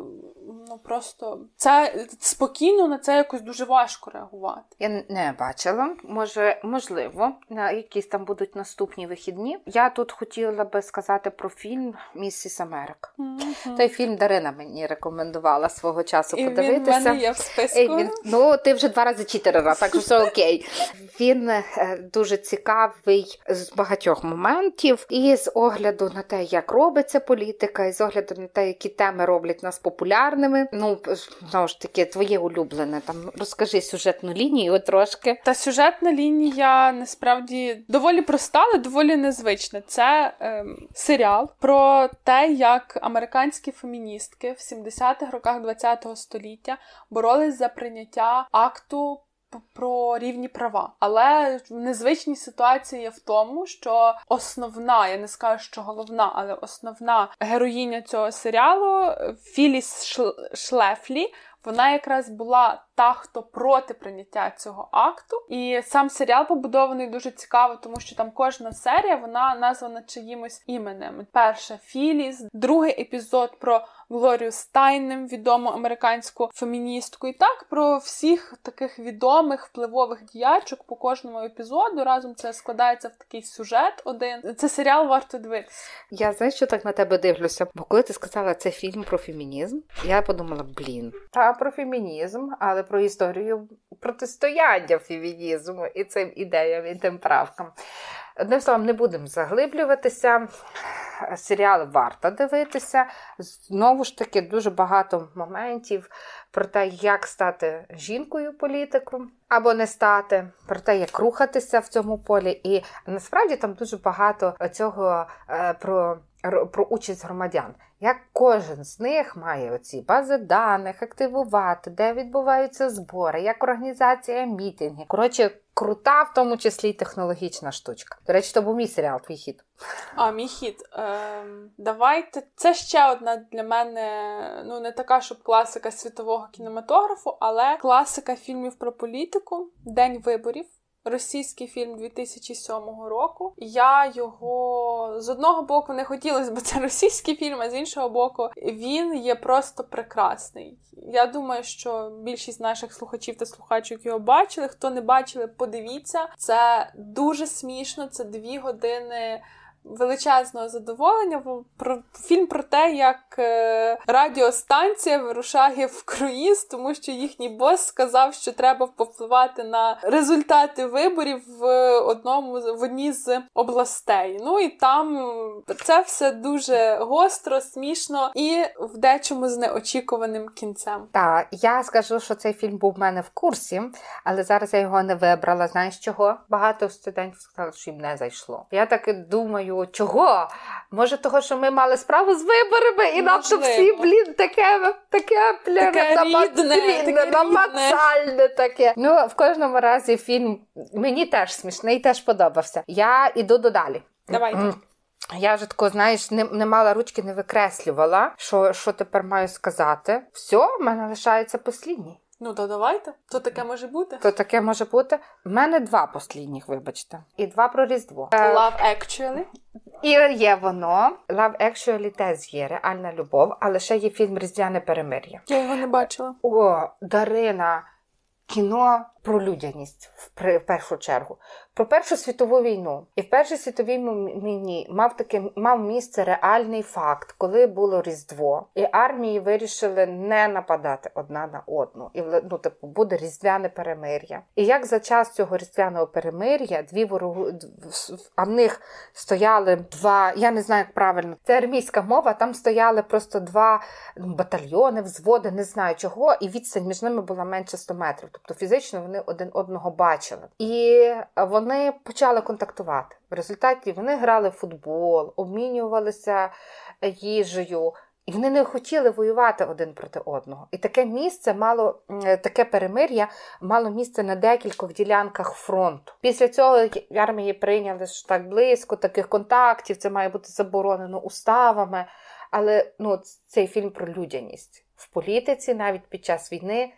S3: ну просто це спокійно на це якось дуже важко реагувати.
S2: Я не бачила. Може, можливо, на якісь там будуть наступні вихідні. Я тут хотіла би сказати про фільм Місіс Америка. Mm-hmm. Той фільм Дарина мені рекомендувала свого часу
S3: І
S2: подивитися.
S3: Він в мене є в списку. Він,
S2: ну, ти вже два рази читерила, так що все окей. Він е, дуже цікавий з багатьох моментів, і з огляду на те, як робиться політика, і з огляду на те, які теми роблять нас популярними. Ну, знову ж таки, твоє улюблене. Там розкажи сюжетну лінію трошки.
S3: Та сюжетна лінія насправді доволі проста, але доволі незвична. Це ем, серіал про те, як американські феміністки в 70-х роках ХХ століття боролись за прийняття акту. Про рівні права, але незвичні ситуації є в тому, що основна, я не скажу, що головна, але основна героїня цього серіалу Філіс Шлефлі, вона якраз була та, хто проти прийняття цього акту. І сам серіал побудований дуже цікаво, тому що там кожна серія вона названа чиїмось іменем. Перша Філіс, другий епізод про Глорію Стайнем, відому американську феміністку. І так про всіх таких відомих впливових діячок по кожному епізоду. Разом це складається в такий сюжет один. Це серіал варто дивитися.
S2: Я знаю, що так на тебе дивлюся. Бо коли ти сказала це фільм про фемінізм, я подумала, блін, та про фемінізм, але про історію протистояння фемінізму і цим ідеям і тим правкам. Одним словом, не будемо заглиблюватися. Серіал варто дивитися. Знову ж таки, дуже багато моментів про те, як стати жінкою політиком або не стати, про те, як рухатися в цьому полі. І насправді там дуже багато цього е, про про участь громадян. Як кожен з них має оці бази даних, активувати, де відбуваються збори, як організація мітинги. Коротше, крута, в тому числі й технологічна штучка. До речі, то був мій серіал, твій хід.
S3: А, мій хід. Ем, Давайте. Це ще одна для мене, ну не така, щоб класика світового кінематографу, але класика фільмів про політику День виборів. російський фільм 2007 року. Я його з одного боку не хотілося, бо це російський фільм, а з іншого боку, він є просто прекрасний. Я думаю, що більшість наших слухачів та слухачок його бачили. Хто не бачили, подивіться. Це дуже смішно. Це дві години величезного задоволення. Про фільм про те, як е, радіостанція вирушає в круїз, тому що їхній бос сказав, що треба повпливати на результати виборів в одному в одній з областей. Ну і там це все дуже гостро, смішно і в дечому з неочікуваним кінцем.
S2: Так, я скажу, що цей фільм був в мене в курсі, але зараз я його не вибрала. Знаєш чого? Багато студентів сказали, що їм не зайшло. Я так думаю чого? Може, того, що ми мали справу з виборами, і нам то всі, блін, таке, таке, блін, намацальне таке. Ну, в кожному разі фільм мені теж смішний, теж подобався. Я іду додалі.
S3: Давайте.
S2: Я вже тако, знаєш, не не мала ручки, не викреслювала, що що тепер маю сказати. Все, в мене лишається послідній.
S3: Ну, то давайте. То таке може бути.
S2: То таке може бути. В мене два послідніх, вибачте, і два про Різдво.
S3: Love Actually.
S2: І є воно. Love Actually теж є реальна любов, але ще є фільм Різдвяне перемир'я.
S3: Я його не бачила.
S2: О, Дарина, кіно про людяність в першу чергу, про Першу світову війну. І в Першій світовій війні мав таке мав місце реальний факт, коли було Різдво, і армії вирішили не нападати одна на одну. І ну, типу, буде різдвяне перемир'я. І як за час цього різдвяного перемир'я дві ворогу, а в них стояли два, я не знаю, як правильно, це армійська мова, там стояли просто два батальйони, взводи, не знаю чого, і відстань між ними була менше 100 метрів. Тобто фізично вони один одного бачили. І вони почали контактувати. В результаті вони грали в футбол, обмінювалися їжею. І вони не хотіли воювати один проти одного. І таке місце мало таке перемир'я мало місце на декількох ділянках фронту. Після цього армії прийняли що так близько, таких контактів, це має бути заборонено уставами. Але ну, цей фільм про людяність в політиці, навіть під час війни.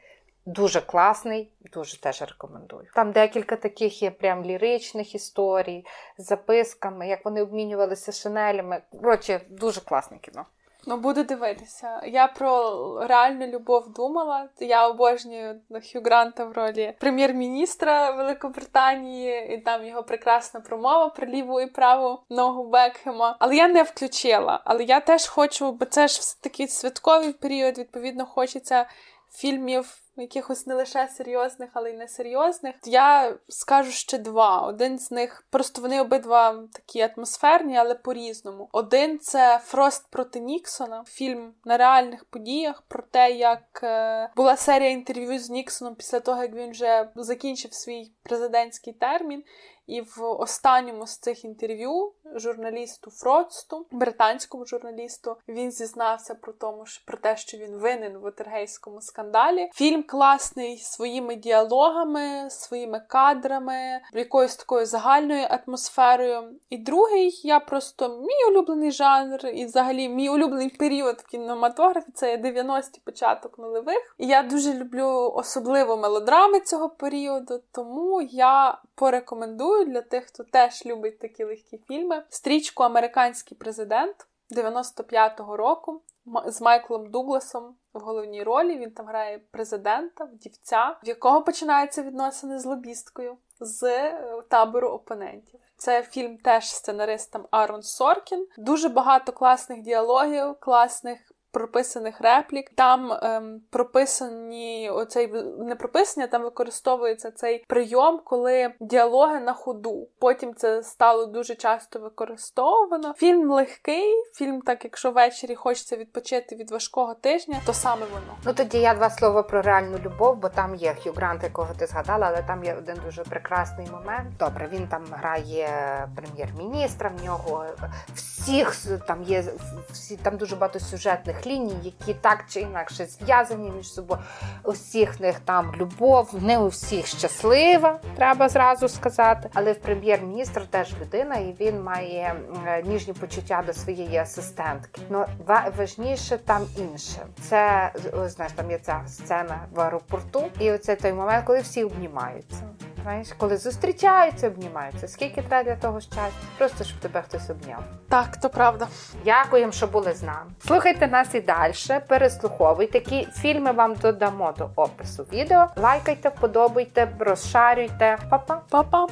S2: Дуже класний, дуже теж рекомендую. Там декілька таких є прям ліричних історій з записками, як вони обмінювалися шинелями. Коротше, дуже класне кіно.
S3: Ну, буду дивитися. Я про реальну любов думала. Я обожнюю Хью Гранта в ролі прем'єр-міністра Великобританії, і там його прекрасна промова про ліву і праву ногу Бекхема. Але я не включила. Але я теж хочу, бо це ж все такий святковий період, відповідно, хочеться фільмів якихось не лише серйозних, але й несерйозних. Я скажу ще два. Один з них просто вони обидва такі атмосферні, але по-різному. Один це Фрост проти Ніксона, фільм на реальних подіях про те, як е, була серія інтерв'ю з Ніксоном після того, як він вже закінчив свій президентський термін. І в останньому з цих інтерв'ю журналісту Фродсту, британському журналісту, він зізнався про тому, що про те, що він винен в Отергейському скандалі. Фільм класний своїми діалогами, своїми кадрами, якоюсь такою загальною атмосферою. І другий я просто мій улюблений жанр, і взагалі мій улюблений період в кінематографі це 90-ті початок нульових. І я дуже люблю особливо мелодрами цього періоду, тому я порекомендую для тих, хто теж любить такі легкі фільми. Стрічку Американський президент 95-го року з Майклом Дугласом в головній ролі. Він там грає президента, вдівця, в якого починаються відносини з лобісткою з е, табору опонентів. Це фільм теж сценаристом Арон Соркін. Дуже багато класних діалогів, класних прописаних реплік. Там ем, прописані оцей не прописання, там використовується цей прийом, коли діалоги на ходу. Потім це стало дуже часто використовано. Фільм легкий, фільм, так якщо ввечері хочеться відпочити від важкого тижня, то саме воно.
S2: Ну тоді я два слова про реальну любов, бо там є Хью Грант, якого ти згадала, але там є один дуже прекрасний момент. Добре, він там грає прем'єр-міністра. В нього всіх там є всі там дуже багато сюжетних різних ліній, які так чи інакше зв'язані між собою. У всіх них там любов, не у всіх щаслива, треба зразу сказати. Але в прем'єр-міністр теж людина, і він має ніжні почуття до своєї асистентки. Ну важніше там інше. Це знаєш, там є ця сцена в аеропорту, і оце той момент, коли всі обнімаються. Знаєш, коли зустрічаються, обнімаються. Скільки треба для того щастя? Просто щоб тебе хтось обняв.
S3: Так, то правда.
S2: Дякуємо, що були з нами. Слухайте нас і далі, переслуховуйте. Такі фільми вам додамо до опису відео. Лайкайте, вподобайте, розшарюйте. Па-па!
S3: Па-па!